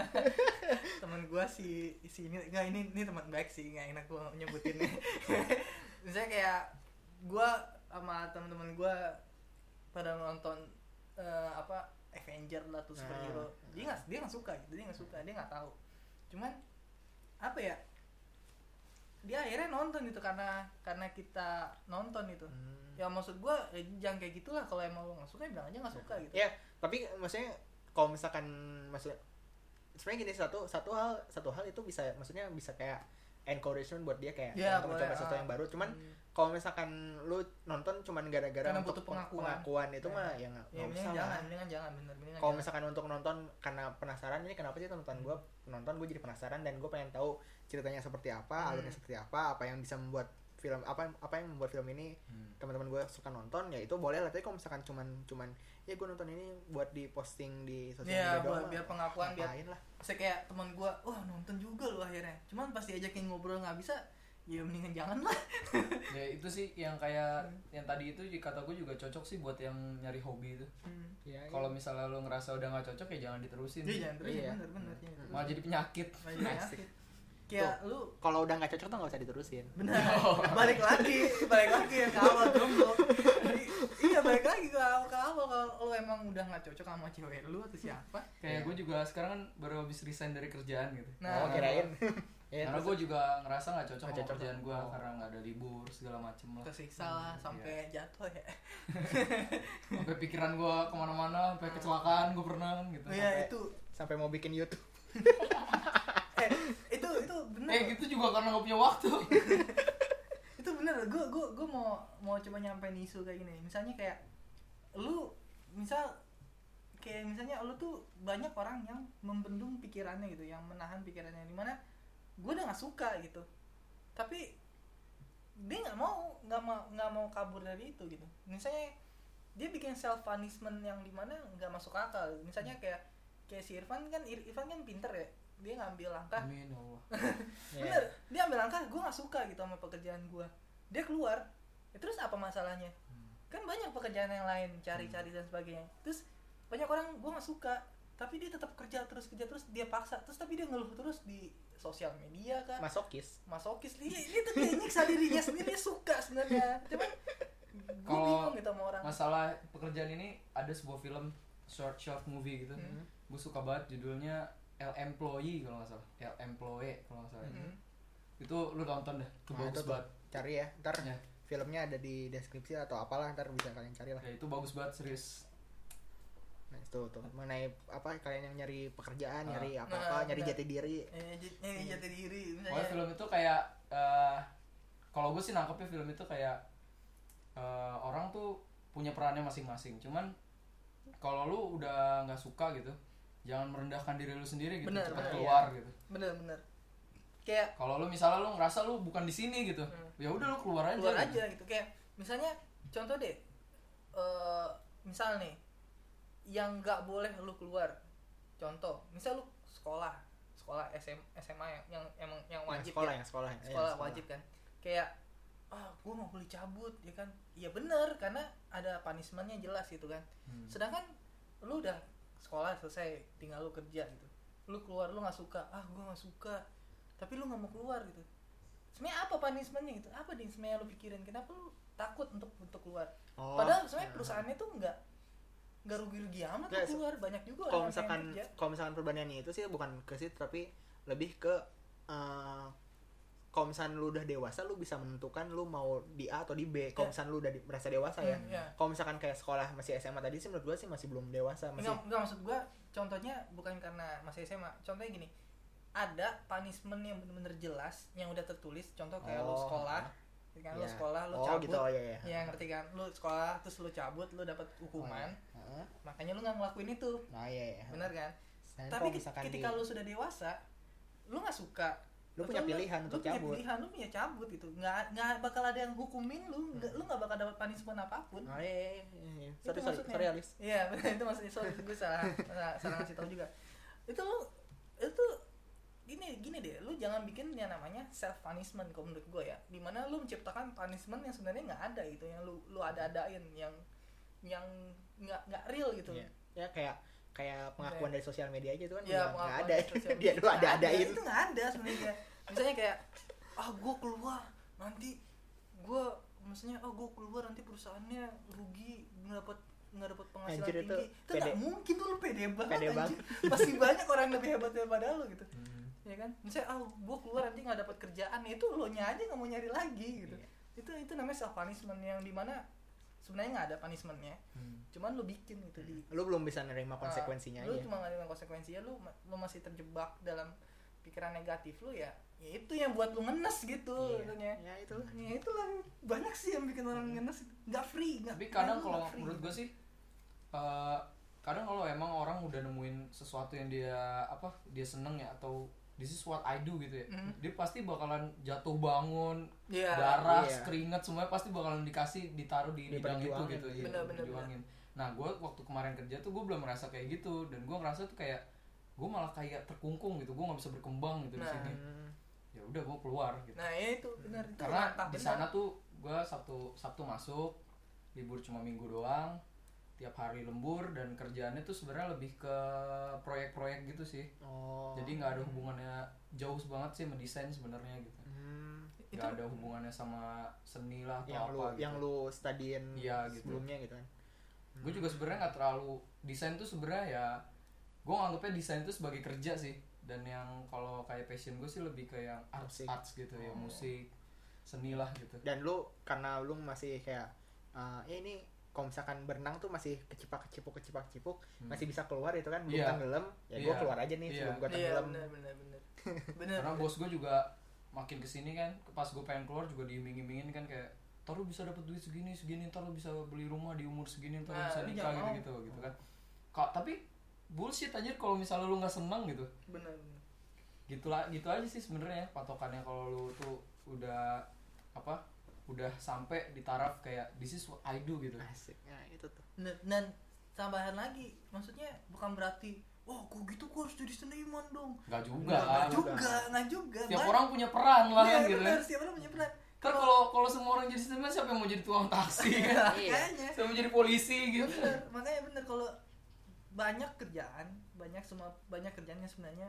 Teman gua si si ini enggak ini ini teman baik sih nggak enak gua nyebutinnya misalnya kayak gua sama teman-teman gua pada nonton eh, apa Avenger lah tuh superhero Ah. dia nggak dia nggak suka gitu dia nggak suka dia nggak tahu cuman apa ya dia akhirnya nonton gitu karena karena kita nonton itu Hmm. ya maksud gua ya, jangan kayak gitulah kalau emang lo nggak suka ya bilang aja nggak suka gitu ya tapi maksudnya kalau misalkan maksud sebenarnya gini satu satu hal satu hal itu bisa maksudnya bisa kayak encouragement buat dia kayak Ya, untuk mencoba sesuatu ah. yang baru cuman Hmm. Kalau misalkan lu nonton cuman gara-gara Karena untuk butuh peng- pengakuan. pengakuan itu Ya. mah ya nggak ya nggak usah jangan mendingan jangan bener mendingan kalau misalkan untuk nonton karena penasaran ini kenapa sih nonton gue nonton gue jadi penasaran dan gue pengen tahu ceritanya seperti apa Hmm. alurnya seperti apa apa yang bisa membuat film apa apa yang membuat film ini teman-teman gue suka nonton ya itu boleh lah. Tapi kalau misalkan cuman cuman ya gue nonton ini buat di posting di sosial Iya, media buat- doang. biar pengakuan, biar- lah. Saya kayak teman gua wah nonton juga lo akhirnya. Cuman pas diajakin ngobrol nggak bisa ya mendingan jangan lah. Ya itu sih yang kayak yang tadi itu kata gue juga cocok sih buat yang nyari hobi itu. Ya, kalau misalnya lo ngerasa udah nggak cocok ya jangan diterusin. Iya jangan terus Iya. bener bener iya, terus. malah jadi penyakit. Malah penyakit. kayak lu kalau udah nggak cocok tuh nggak usah diterusin. Benar balik lagi balik lagi yang ke awal jomblo. Iya balik lagi ke awal ke awal. Kalau lu emang udah nggak cocok sama cewek lu atau siapa kayak Iya. gue juga sekarang kan baru habis resign dari kerjaan gitu. Nah, oh kirain ya, karena gue juga ngerasa nggak cocok sama cocok. kerjaan gue Oh. karena nggak ada libur segala macem lah. Tersiksa lah Hmm, sampai jatuh ya. Sampai pikiran gue ke mana-mana sampai kecelakaan gue pernah gitu. Oh iya Sampai- itu. Sampai mau bikin YouTube. Eh itu itu bener. Eh gitu juga karena gak punya waktu. Itu bener gue gue gue mau mau coba nyampein isu kayak gini. Misalnya kayak lu misal kayak misalnya lu tuh banyak orang yang membendung pikirannya gitu yang menahan pikirannya. Di mana gue udah nggak suka gitu. Tapi dia nggak mau nggak mau nggak mau kabur dari itu gitu. Misalnya dia bikin self punishment yang di mana nggak masuk akal. Misalnya kayak kayak si Irfan kan Ir- Irfan kan pinter ya. Dia ngambil langkah. Amin ya Allah. Iya. bener dia ambil langkah gue nggak suka gitu sama pekerjaan gue dia keluar ya, terus apa masalahnya? Kan banyak pekerjaan yang lain cari-cari dan sebagainya. Terus banyak orang gue nggak suka tapi dia tetap kerja terus kerja terus dia paksa. Terus tapi dia ngeluh terus di sosial media kan. Masokis. Masokis. Dia ini tuh kayak nyiksa dirinya sendiri dia suka sebenarnya. Cuman gue Kalau bingung gitu sama orang. masalah pekerjaan ini ada sebuah film short short movie gitu. Hmm. gue suka banget judulnya El Employee kalau nggak salah. El Employee kalau nggak salah. Hmm. itu lu nonton dah itu Nah, bagus itu banget. Cari ya ntar Ya. filmnya ada di deskripsi atau apalah ntar bisa kalian cari lah. Ya itu bagus banget serius nah itu tuh mengenai apa kalian yang nyari pekerjaan Ah. nyari apa Nah, nyari jati diri eh, j- eh, jati diri misalnya film itu kayak eh, kalau gue sih nangkepnya film itu kayak eh, orang tuh punya perannya masing-masing. Cuman kalau lu udah nggak suka gitu, jangan merendahkan diri lu sendiri gitu, Bener, cepat bener, keluar gitu. bener-bener kayak Kalau lu misalnya lu ngerasa lu bukan di sini gitu, Hmm. ya udah lu keluar aja. keluar gitu. aja gitu kayak misalnya contoh deh eh misal nih yang nggak boleh lu keluar. Contoh misal lu sekolah sekolah SM, SMA yang yang emang yang yang wajib sekolah ya. yang sekolah ya, sekolah yang wajib kan. Kayak ah gue mau boleh cabut ya kan. Iya bener karena ada punishmentnya jelas gitu kan. Hmm. sedangkan lu udah sekolah selesai tinggal lu kerja gitu. Lu keluar lu nggak suka ah gue nggak suka tapi lu nggak mau keluar gitu. Sebenarnya apa punishmentnya gitu? Apa nih sebenarnya lu pikirin? Kenapa lu takut untuk untuk keluar? Oh, padahal sebenarnya ya. perusahaannya tuh nggak nggak rugi-rugi amat tuh keluar. Banyak juga kalau misalkan kalau misalkan perbandingannya itu sih bukan ke situ tapi lebih ke eh, kalau misalkan lu udah dewasa lu bisa menentukan lu mau di A atau di B. Kalau Ya. misalkan lu udah di- merasa dewasa ya. Hmm, ya. kalau misalkan kayak sekolah masih SMA tadi sih menurut gua sih masih belum dewasa masih Enggak, enggak maksud gua contohnya bukan karena masih SMA contohnya gini ada punishment yang bener-bener jelas yang udah tertulis. Contoh kayak lu Oh, sekolah kan lu Iya. sekolah lu oh cabut. Gitu oh iya iya. Ya ngerti kan? Lu sekolah terus lu cabut lu dapat hukuman. Heeh. makanya lu nggak ngelakuin itu. Nah iya iya. Bener kan? Nah, tapi ketika di- lu sudah dewasa lu nggak suka. Lu punya pilihan untuk lu punya cabut. pilihan lu punya cabut gitu. Nggak nggak bakal ada yang hukumin lu. Nggak lu nggak bakal dapat punishment apa pun. Oh, iya, iya, iya, iya. Itu sorry sorry. maksudnya. sorry Alis. Iya, benar itu maksudnya. Sorry gue salah, salah salah ngasih tahu juga. Itu lu itu gini gini deh, lu jangan bikin yang namanya self punishment kalau menurut gue ya. Di mana lu menciptakan punishment yang sebenarnya nggak ada gitu, yang lu lu ada-adain yang yang nggak nggak real gitu. Iya. ya kayak kayak pengakuan dari sosial media aja itu kan Ya, nggak ada dia media lu ada adain Itu nggak ada sebenarnya. Misalnya kayak ah gue keluar nanti gue maksudnya oh gue keluar nanti perusahaannya rugi nggak dapat nggak dapat penghasilan Anjir, itu tinggi itu pede. nggak mungkin tuh lu pede banget Pede anjir. masih banyak orang yang lebih hebat daripada lu gitu Hmm. Ya kan? Misalnya ah gue keluar nanti nggak dapat kerjaan. Ya itu lo nya aja nggak mau nyari lagi gitu. Iya. itu itu namanya self punishment yang di mana sebenarnya nggak ada punishmentnya. Hmm. cuman lo bikin itu di lu belum bisa nerima konsekuensinya Ah, lu aja. cuma nggak ada konsekuensinya lu ma- lu masih terjebak dalam pikiran negatif lu ya ya itu yang buat lu ngenes gitu Iya. katanya ya itulah. Ya itulah. Banyak sih yang bikin orang ngenes. Nggak free nggak tapi kadang kalau menurut gue sih eh, kadang kalau emang orang udah nemuin sesuatu yang dia apa dia seneng ya atau this is what I do gitu ya Mhm. dia pasti bakalan jatuh bangun Iya. darah Iya. keringet semuanya pasti bakalan dikasih ditaruh di bidang itu gitu iya. iya, Bener, bener, nah gue waktu kemarin kerja tuh gue belum merasa kayak gitu dan gue ngerasa tuh kayak gue malah kayak terkungkung gitu gue nggak bisa berkembang gitu di Nah. sini Hmm. ya udah gue keluar gitu nah ya itu benar itu karena di sana tuh gue sabtu sabtu masuk libur cuma minggu doang tiap hari lembur dan kerjaannya tuh sebenarnya lebih ke proyek-proyek gitu sih oh jadi nggak ada hubungannya jauh banget sih sama desain sebenarnya gitu Hmm. itu nggak ada hubungannya sama seni lah atau yang apa lu gitu. yang lu studiin Iya, gitu. sebelumnya gitu kan gue juga sebenarnya nggak terlalu desain tuh sebenarnya ya gue nganggapnya desain itu sebagai kerja sih dan yang kalau kayak passion gue sih lebih ke yang arts Musik. arts gitu ya Oh. musik seni lah gitu dan lu karena lu masih kayak ya ini kalau misalkan berenang tuh masih kecipak kecipuk kecipak kecipuk Hmm. masih bisa keluar itu kan belum Iya. tenggelam ya gua Iya. keluar aja nih Iya. sebelum gua iya tenggelam benar benar benar benar karena bos gue juga makin ke sini kan pas gue pengen keluar juga diiming-imingin kan kayak ntar lu bisa dapat duit segini segini ntar lu bisa beli rumah di umur segini ntar lu Nah, bisa nikah gitu gitu gitu kan Kak, tapi bullshit anjir kalau misalnya lu nggak seneng gitu benar benar. gitu lah gitu aja sih sebenarnya patokannya kalau lu tuh udah apa udah sampai di taraf kayak this is what I do gitu. Asik. Nah itu tuh. Dan, dan tambahan lagi. Maksudnya bukan berarti wah kok gitu gua harus jadi seniman dong. Nggak juga nggak kan juga nggak juga. Banyak- orang punya peran lah Iya, kan gitu benar, kan setiap orang punya peran? Kan kalau kalau semua orang jadi seniman siapa yang mau jadi tukang taksi kan? Iya. makanya. Siapa mau jadi polisi gitu. Bener makanya bener kalau banyak kerjaan banyak semua banyak kerjaan yang sebenarnya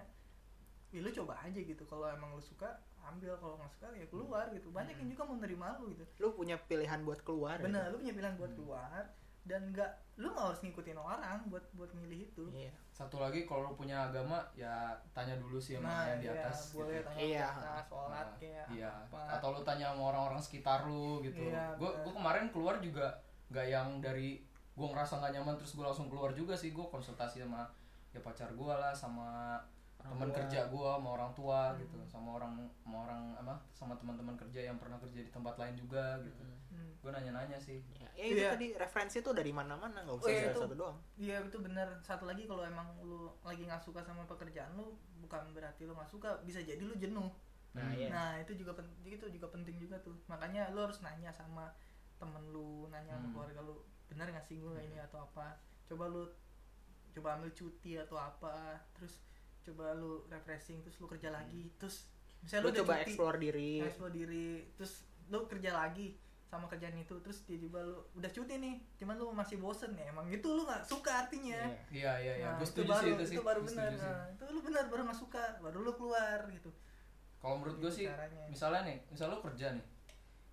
ya lu coba aja gitu. Kalau emang lu suka ambil kalau nggak suka ya keluar gitu. Banyak yang juga mau nerima lu gitu. Lu punya pilihan buat keluar bener gitu. lu punya pilihan buat keluar dan nggak lu nggak harus ngikutin orang buat buat milih itu. Iya. Satu lagi kalau lu punya agama ya tanya dulu sih sama yang di iya, atas boleh gitu. tanya Iya. atas sholat Nah, kayak iya. apa. Atau lu tanya sama orang-orang sekitar lu gitu. Iya, gue bener. gue kemarin keluar juga nggak yang dari gue ngerasa nggak nyaman terus gue langsung keluar juga sih. Gue konsultasi sama ya pacar gue lah sama teman tua. kerja gue sama orang tua Hmm. gitu sama orang sama orang apa sama teman-teman kerja yang pernah kerja di tempat lain juga gitu Hmm. gue nanya-nanya sih ya, ya itu Iya. tadi referensi tuh dari mana-mana nggak Oh, usah iya, dari itu. satu doang Iya itu bener Satu lagi kalau emang lu lagi nggak suka sama pekerjaan lu bukan berarti lu nggak suka bisa jadi lu jenuh. nah Hmm. iya Nah itu juga penting itu juga penting juga tuh. Makanya lu harus nanya sama temen lu, nanya sama Hmm. keluarga lu, benar nggak sih gue ini atau apa? Coba lu coba ambil cuti atau apa, terus coba lu refreshing, terus lu kerja lagi, terus misalnya lu lu, udah coba cuti, explore diri explore diri, terus lu kerja lagi sama kerjaan itu, terus tiba-tiba lu udah cuti nih, cuman lu masih bosen ya, emang itu lu nggak suka artinya. Iya. iya iya iya Nah, itu setuju baru, sih itu sih itu baru benar. Nah, itu lu benar baru nggak suka, baru lu keluar gitu. kalau menurut gue Gitu sih caranya. misalnya nih misalnya lu kerja nih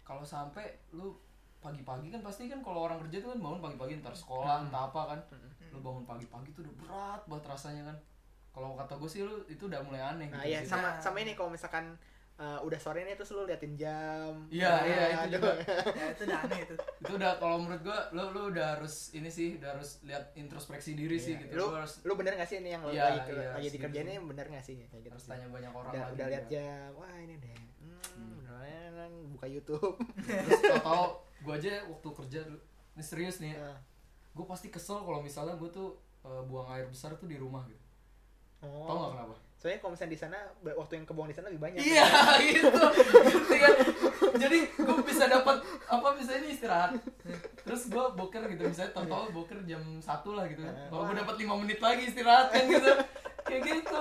kalau sampai lu pagi-pagi kan pasti kan kalau orang kerja tuh kan bangun pagi-pagi ntar sekolah Hmm. entah apa kan Hmm. lu bangun pagi-pagi tuh udah berat banget rasanya kan kalau kata gue sih lu itu udah mulai aneh nah gitu iya sih. sama Nah. sama ini kalau misalkan uh, udah sore nih terus lu liatin jam Iya, Nah, iya, itu juga. ya itu udah aneh itu. itu udah kalau menurut gue lu lu udah harus ini sih udah harus lihat introspeksi diri sih Iya. gitu lu lu harus lu bener gak sih ini yang lu Iya, lagi, ke- iya, lagi setuju dikerjain sih. ini bener gak sih kayak gitu harus sih. tanya banyak orang udah, lagi udah lihat jam wah ini deh hmm, Hmm. beneran buka YouTube terus tau gue aja waktu kerja ini serius nih Nah, gue pasti kesel kalau misalnya gue tuh eh, buang air besar tuh di rumah gitu oh. tau gak kenapa soalnya kalau misalnya di sana waktu yang kebuang di sana lebih banyak Iya gitu. Kan? Jadi gue bisa dapat apa misalnya istirahat. Terus gue boker gitu misalnya tahu-tahu boker jam satu lah gitu. Kalau gue wah. dapat lima menit lagi istirahat kan gitu. Kayak gitu.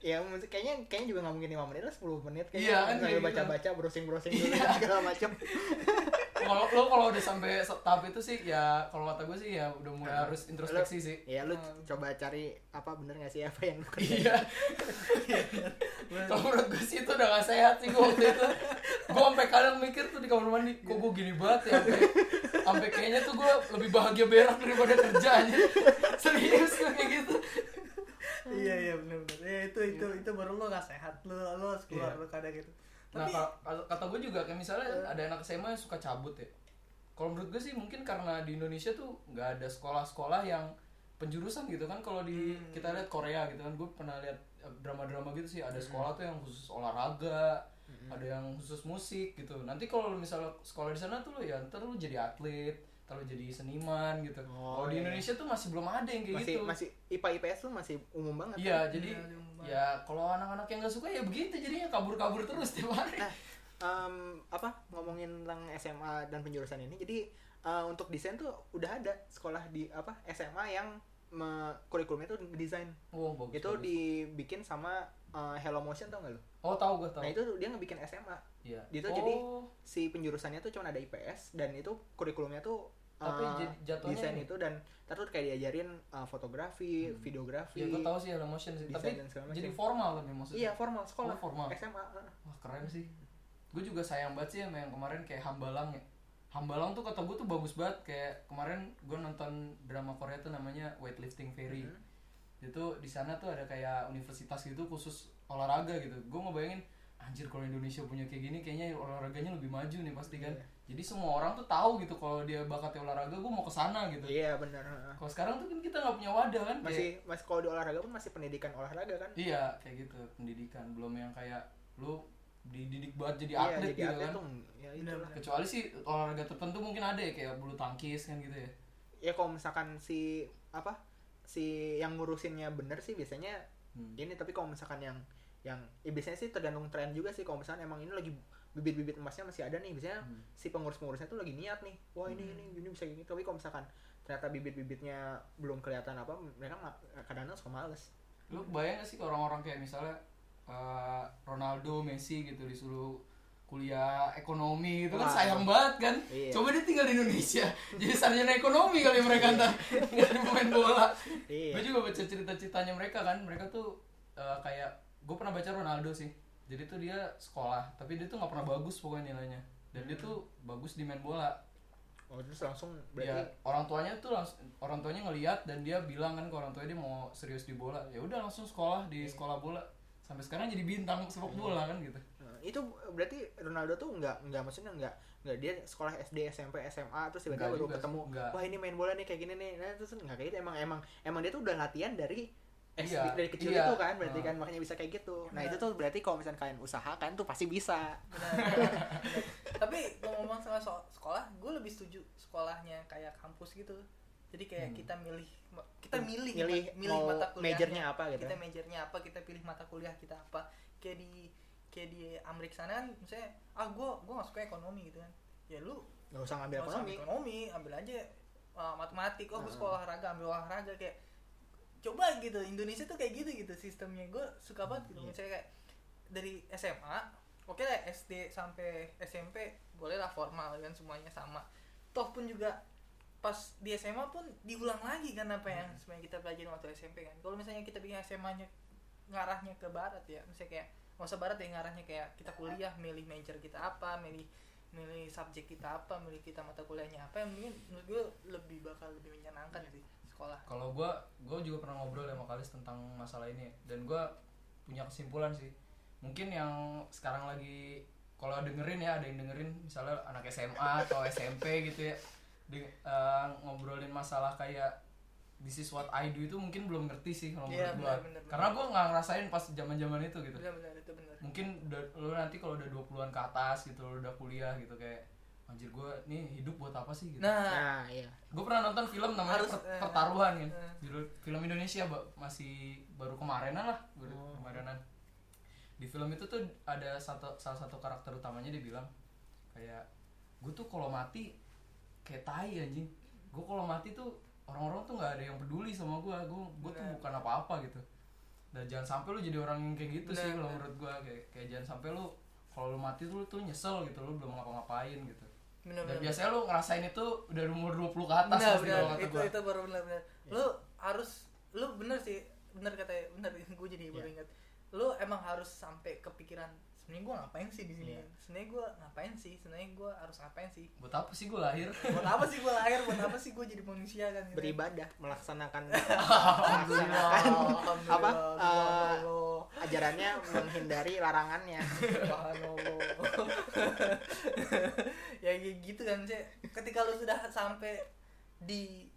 Ya kayaknya kayaknya juga nggak mungkin 5 menit lah 10 menit Iya, kayaknya kan, sambil gitu. baca-baca browsing-browsing dulu Iya. segala macam Kalau lo kalau udah sampai tahap itu sih ya kalau kata gue sih ya udah mulai Nah, harus introspeksi sih. ya lu Hmm. coba cari apa bener gak sih apa yang lu kerjain Iya. Kalau menurut gue sih itu udah gak sehat sih gue waktu itu. Gue sampai kadang mikir tuh di kamar mandi, kok gue gini banget ya. Sampai, sampai kayaknya tuh gue lebih bahagia berak daripada kerja aja. Serius gue kayak gitu. Iya iya benar benar. Ya itu itu itu baru lo gak sehat. Lo lo keluar Iya. lo kadang gitu. Nah, Tapi ka- ka- kata gue juga kayak misalnya Eh. ada anak SMA yang suka cabut ya. Kalau menurut gue sih mungkin karena di Indonesia tuh nggak ada sekolah-sekolah yang penjurusan gitu kan. Kalau di Hmm. kita lihat Korea gitu kan, gue pernah lihat eh, drama-drama gitu sih. Hmm. Ada sekolah tuh yang khusus olahraga, ada yang khusus musik gitu. Nanti kalau misalnya sekolah di sana tuh lo ya ntar lu jadi atlet, lu jadi seniman gitu. Oh, kalau di iya. Indonesia tuh masih belum ada yang kayak masih gitu. masih IPA IPS tuh masih umum banget Iya, kan? jadi Iya, banget. ya kalau anak-anak yang nggak suka ya begitu jadinya kabur-kabur terus tiap hari. Nah, em, apa ngomongin tentang SMA dan penjurusan ini jadi eh, untuk desain tuh udah ada sekolah di apa SMA yang me, kurikulumnya tuh desain Oh, bagus. itu bagus. dibikin sama eh, Hello Motion tau gak lo? Oh, tahu gue tahu. Nah itu dia ngebikin SMA Iya. Dia tuh oh, jadi si penjurusannya tuh cuma ada IPS dan itu kurikulumnya tuh Tapi jatuhnya desain itu dan tuh kayak diajarin eh, fotografi, Hmm. videografi, ya gue tahu sih Hello Motion sih. Tapi jadi formal tapi maksudnya. Iya formal sekolah Oh, formal. SMA. eh. Wah, keren sih. Gue juga sayang banget sih sama yang kemarin kayak Hambalang ya. Hambalang tuh kata gue tuh bagus banget kayak kemarin gue nonton drama Korea tuh namanya Weightlifting Fairy. Hmm. Itu di sana tuh ada kayak universitas gitu khusus olahraga gitu. Gue ngebayangin anjir kalau Indonesia punya kayak gini kayaknya olahraganya lebih maju nih pasti kan. Iya. Jadi semua orang tuh tahu gitu kalau dia bakatnya olahraga gue mau ke sana gitu. Iya benar. eh. Kalau sekarang tuh kan kita nggak punya wadah kan kayak- Masih masih kalau di olahraga pun masih pendidikan olahraga kan? Iya, kayak gitu pendidikan belum yang kayak lu dididik banget jadi Iya, atlet jadi gitu atlet kan. tuh ya itu. Kecuali sih olahraga tertentu mungkin ada ya kayak bulu tangkis kan gitu ya. ya kalau misalkan si apa si yang ngurusinnya bener sih biasanya Hmm. ini tapi kalau misalkan yang yang ya biasanya sih tergantung tren juga sih kalau misalkan emang ini lagi bibit-bibit emasnya masih ada nih biasanya Hmm. si pengurus-pengurusnya tuh lagi niat nih wah ini ini ini bisa gini. Tapi kalau misalkan ternyata bibit-bibitnya belum kelihatan apa mereka kadang-kadang suka males. Lu bayang gak sih orang-orang kayak misalnya eh, Ronaldo, Messi gitu disuruh kuliah ekonomi itu kan sayang banget kan? Iya. coba dia tinggal di Indonesia jadi sarjana ekonomi kali mereka ntar. Nggak pemain bola. Iya. Gue juga baca cerita-ceritanya mereka kan mereka tuh eh, kayak gue pernah baca Ronaldo sih. Jadi tuh dia sekolah tapi dia tuh nggak pernah bagus pokoknya nilainya. Dan dia tuh bagus di main bola. Oh terus langsung ya berarti orang tuanya tuh langsung orang tuanya ngeliat dan dia bilang kan ke orang tuanya dia mau serius di bola. Ya udah langsung sekolah di sekolah bola. Sampai sekarang jadi bintang sepak bola kan gitu. Nah, itu berarti Ronaldo tuh nggak nggak maksudnya nggak nggak dia sekolah SD SMP SMA terus tiba-tiba baru juga ketemu wah ini main bola nih kayak gini nih. Nah terus nggak kayak gitu. Emang emang emang dia tuh udah latihan dari SD Iya, dari kecil iya. itu kan berarti Nah. kan makanya bisa kayak gitu nah Benar. itu tuh berarti kalau misalnya kalian usahakan tuh pasti bisa Benar, benar. tapi ngomong sama soal sekolah gue lebih setuju sekolahnya kayak kampus gitu jadi kayak Hmm. kita milih kita milih milih, milih mau mata kuliahnya majornya apa gitu kita majornya apa kita pilih mata kuliah kita apa kayak di kayak di Amerika sana kan misalnya ah gue gue nggak suka ekonomi gitu kan ya lu nggak usah ngambil nggak usah ekonomi ambil ekonomi ambil aja uh, matematik oh gue Heeh. sekolah olahraga ambil olahraga kayak coba gitu Indonesia tuh kayak gitu gitu sistemnya. Gue suka banget gitu Iya. misalnya kayak dari SMA oke lah SD sampai SMP boleh lah formal kan semuanya sama. Toh pun juga pas di SMA pun diulang lagi kan apa yang sebenarnya kita pelajarin waktu SMP kan. Kalau misalnya kita bikin SMA-nya ngarahnya ke barat ya misalnya kayak nggak usah barat ya ngarahnya kayak kita kuliah milih major kita apa milih milih subjek kita apa milih kita mata kuliahnya apa yang mungkin menurut gue lebih bakal lebih menyenangkan sih sekolah. Kalau gue gue juga pernah ngobrol sama Kalis tentang masalah ini. Dan gue punya kesimpulan sih. Mungkin yang sekarang lagi kalau dengerin ya ada yang dengerin. Misalnya anak SMA atau SMP gitu ya. Di- eh, ngobrolin masalah kayak this is what I do itu mungkin belum ngerti sih kalau Iya, menurut gue karena gue nggak ngerasain pas zaman zaman itu gitu. Benar-benar itu benar. Mungkin udah, lu nanti kalau udah 20-an ke atas gitu lu udah kuliah gitu kayak anjir gue nih hidup buat apa sih gitu? Nah nah iya. Gue pernah nonton film namanya Harus, Per- eh, pertaruhan kan eh. judul film Indonesia Ba- masih baru kemarinan lah baru Oh. kemarinan di film itu tuh ada satu salah satu karakter utamanya dia bilang kayak gue tuh kalau mati kayak tai anjing. Gue kalau mati tuh orang-orang tuh nggak ada yang peduli sama gue gue gue tuh bukan apa-apa gitu. Dan jangan sampai lu jadi orang yang kayak gitu sih Benar, kalau menurut gue kayak kayak jangan sampai lu kalau lu mati tuh lu tuh nyesel gitu. Lu belum ngapa-ngapain gitu dan benar-benar biasanya lu ngerasain itu udah umur 20 ke atas benar kalau kata itu gua. itu baru benar benar lu harus lu bener sih. Bener kata bener. Gue jadi baru Iya. ingat. Lu emang harus sampai kepikiran sebenarnya gue ngapain sih di sini? Iya. sebenarnya gue ngapain sih? Sebenarnya gue harus ngapain sih? Buat apa sih gue lahir? Buat apa sih gue lahir? Buat apa sih gue jadi manusia kan? Gitu. beribadah melaksanakan Alhamdulillah, melaksanakan apa, subhanallah, ajarannya menghindari larangannya. Ya gitu kan sih ketika lu sudah sampai di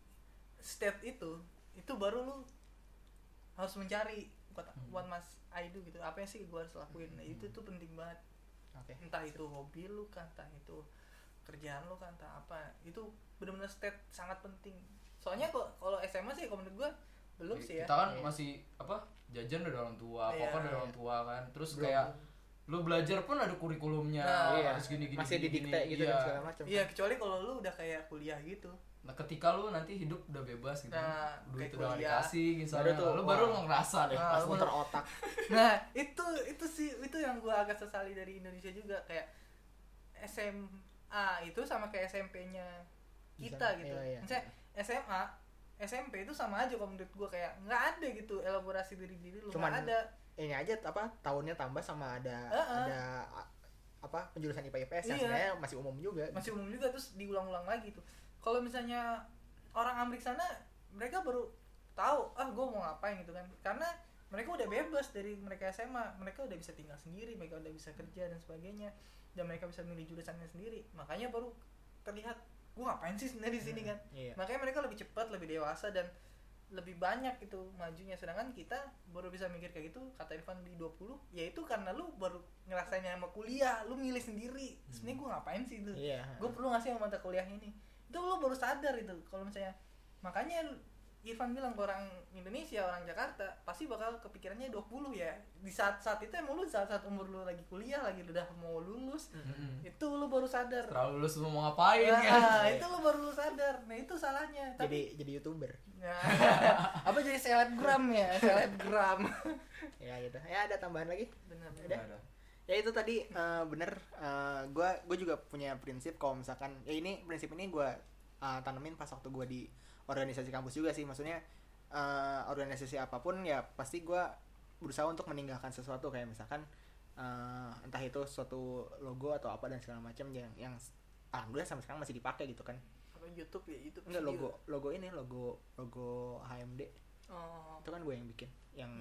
step itu itu baru lu harus mencari buat buat mas Aidu gitu apa yang sih gue harus lakuin nah, itu tuh penting banget oke entah itu hobi lu kan entah itu kerjaan lu kan entah apa itu benar-benar step sangat penting soalnya kok kalau SMA sih kalau menurut gue belum sih ya kita kan Iya. masih apa jajan dari orang tua apa Iya, apa dari iya. orang tua kan terus Belum. kayak lu belajar pun ada kurikulumnya Nah, iya. harus gini gini masih gini, didikte gini. gitu iya. dan segala macam iya kecuali kalau lu udah kayak kuliah gitu nah ketika lu nanti hidup udah bebas gitu Nah, duit kayak udah kuliah. dikasih gitu Baru tuh, lu baru wah. ngerasa deh Nah, pas lu- muter otak nah itu itu sih itu yang gue agak sesali dari Indonesia juga kayak SMA itu sama kayak SMP-nya kita Bisa, gitu iya, iya. Misalnya SMA SMP itu sama aja kalau menurut gue kayak nggak ada gitu elaborasi diri diri lu Cuman- ada ini aja apa tahunnya tambah sama ada Heeh. ada a- apa penjurusan IPA IPS yang Iya. sebenarnya masih umum juga masih umum juga terus diulang-ulang lagi tuh kalau misalnya orang Amerika sana mereka baru tahu ah gue mau ngapain gitu kan. Karena mereka udah bebas dari mereka SMA mereka udah bisa tinggal sendiri mereka udah bisa kerja dan sebagainya. Dan mereka bisa milih jurusannya sendiri. Makanya baru terlihat gue ngapain sih sebenarnya di sini kan. iya. Makanya mereka lebih cepat lebih dewasa dan lebih banyak itu majunya. Sedangkan kita baru bisa mikir kayak gitu kata Irfan di 20 ya itu karena lu baru ngerasainnya sama kuliah lu milih sendiri. Sebenarnya gue ngapain sih itu iya. Gue perlu ngasih sama mata kuliah ini itu lo baru sadar itu kalau misalnya makanya Irfan bilang ke orang Indonesia orang Jakarta pasti bakal kepikirannya 20 ya. Di saat saat itu emang lu saat saat umur lu lagi kuliah lagi udah mau lulus Mm-mm. itu lu baru sadar. Setelah lulus lu mau ngapain Nah, kan? itu lu baru lu sadar. Nah itu salahnya. Jadi tapi jadi youtuber. Nah, apa jadi selebgram ya? Selebgram. Ya gitu. Ya ada tambahan lagi? Bener Udah. bener Ada. Ya itu tadi eh, bener gue gue juga punya prinsip kalau misalkan ya ini prinsip ini gue tanemin pas waktu gue di organisasi kampus juga sih. Maksudnya eh, organisasi apa pun ya pasti gue berusaha untuk meninggalkan sesuatu. Kayak misalkan eh, entah itu suatu logo atau apa dan segala macam yang yang alhamdulillah sampai sekarang masih dipakai gitu kan. Apa YouTube ya? YouTube enggak logo logo ini logo logo HMD oh. Itu kan gue yang bikin yang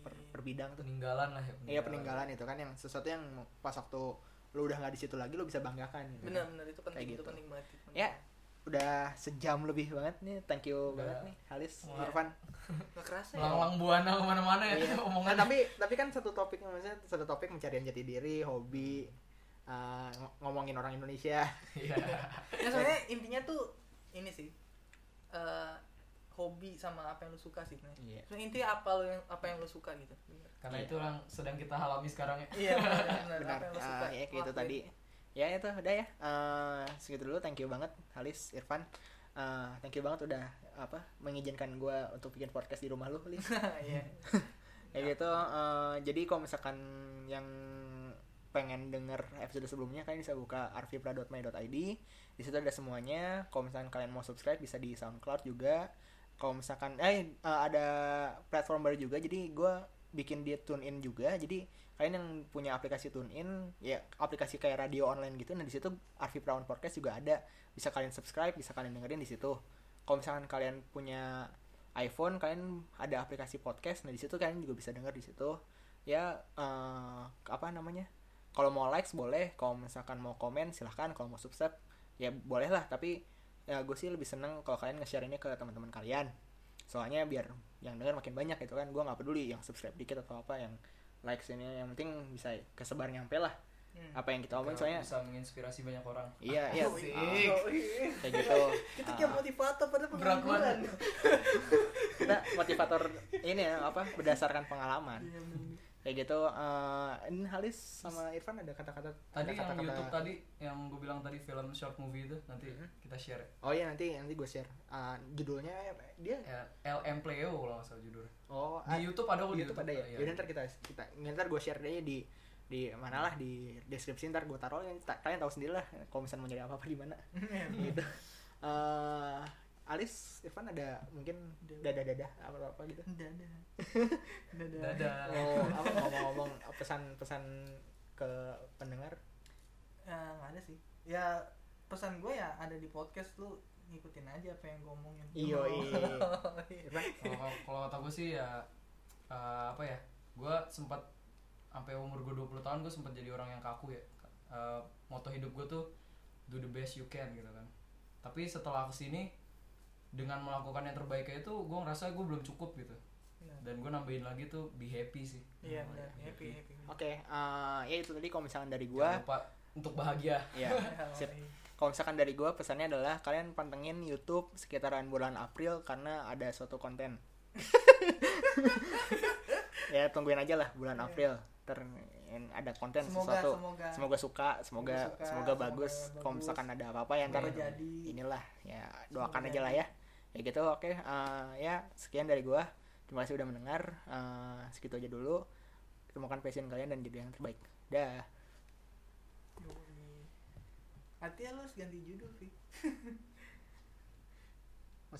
per, per bidang tuh Peninggalan lah ya. Iya peninggalan itu kan yang sesuatu yang pas waktu lu udah nggak di situ lagi lu bisa banggakan gitu. bener itu penting Kayak itu gitu. penting banget itu penting Ya, udah sejam lebih banget nih. Thank you Udah. banget nih Halis, Wah. Irfan. nggak kerasa ya Lang-lang buana ke mana-mana ya Iya. Nah, omongan. tapi tapi kan satu topik maksudnya satu topik mencari jati diri, hobi, uh, ng- ngomongin orang Indonesia. Iya. ya sebenarnya intinya tuh ini sih eh, hobi sama apa yang lu suka sih sebenarnya Iya. Intinya apa lu yang apa yang lu suka gitu bener Karena Iya. itu yang sedang kita alami sekarang ya. iya bener, bener. Benar. apa yang lu suka ya kayak itu lakuin. tadi. Ya itu udah ya. Uh, segitu dulu. Thank you banget Halis, Irfan. Uh, thank you banget udah apa mengizinkan gua untuk bikin podcast di rumah lu, Lis. iya ya gitu eh, jadi kalau misalkan yang pengen denger episode sebelumnya kalian bisa buka arvipra.my.id di situ ada semuanya kalau misalkan kalian mau subscribe bisa di SoundCloud juga kalau misalkan eh eh, ada platform baru juga jadi gue bikin di TuneIn juga. Jadi kalian yang punya aplikasi TuneIn ya aplikasi kayak radio online gitu nah di situ Arvi Prawan Podcast juga ada. Bisa kalian subscribe bisa kalian dengerin di situ. Kalau misalkan kalian punya iPhone kalian ada aplikasi podcast nah di situ kalian juga bisa denger di situ. Ya eh, apa namanya? Kalau mau likes boleh kalau misalkan mau komen silahkan. Kalau mau subscribe ya boleh lah tapi ya gue sih lebih seneng kalau kalian nge-share ini ke teman-teman kalian. Soalnya biar yang denger makin banyak gitu kan gue nggak peduli yang subscribe dikit atau apa yang likes ini. Yang penting bisa kesebar nyampe lah Hmm. apa yang kita omongin. Soalnya bisa menginspirasi banyak orang. iya iya. Asik. ah, kayak gitu. Kita Ah, kayak motivator pada pengangguran. Kita motivator ini ya apa berdasarkan pengalaman. Iya. Kayak gitu eh ini Halis sama Irfan ada kata-kata Tadi ada yang kata-kata YouTube tadi yang gue bilang tadi film short movie itu nanti Mhm. kita share. oh iya nanti nanti gue share Eh, judulnya dia Ya, LM Playo kalau nggak salah judulnya. oh Di YouTube ada kok di YouTube ada ya Iya. Ntar kita kita ntar gue share deh di di mana lah di deskripsi ntar gue taruh Ta- kalian tahu sendiri lah kalau misalnya mau nyari apa apa di mana gitu eh Alis Irfan ada mungkin dada dada apa apa gitu? Dadah. Dadah. Dadah. oh apa ngomong-ngomong pesan-pesan ke pendengar? Ya, nggak ada sih. Ya pesan gue ya ada di podcast lu ngikutin aja apa yang gue omongin. Iyo iya. Irfan? Kalau kalau kata gue sih ya eh, apa ya? Gue sempat sampai umur gue 20 tahun gue sempat jadi orang yang kaku ya. Eh, moto hidup gue tuh do the best you can gitu kan. Tapi setelah ke sini dengan melakukan yang terbaik itu gue ngerasa gue belum cukup gitu. Iya. Dan gue nambahin lagi tuh be happy sih. iya Oh, benar. Ya, happy. happy oke eh, ya itu tadi kalau misalkan dari gue lupa untuk bahagia. ya sip. Kalau misalkan dari gue pesannya adalah kalian pantengin YouTube sekitaran bulan April karena ada suatu konten. Ya tungguin aja lah bulan Iya. April. Ter ada konten semoga sesuatu. semoga. Semoga suka semoga Semoga suka, semoga semoga bagus kalau bagus. misalkan ada apa-apa ya ntar Semoga jadi. inilah ya doakan Semoga aja lah ya ya gitu oke eh, ya sekian dari gua. Terima kasih udah mendengar Eh, segitu aja dulu. Temukan passion kalian dan jadi yang terbaik. Dah. Yoi. hati ya lu harus ganti judul sih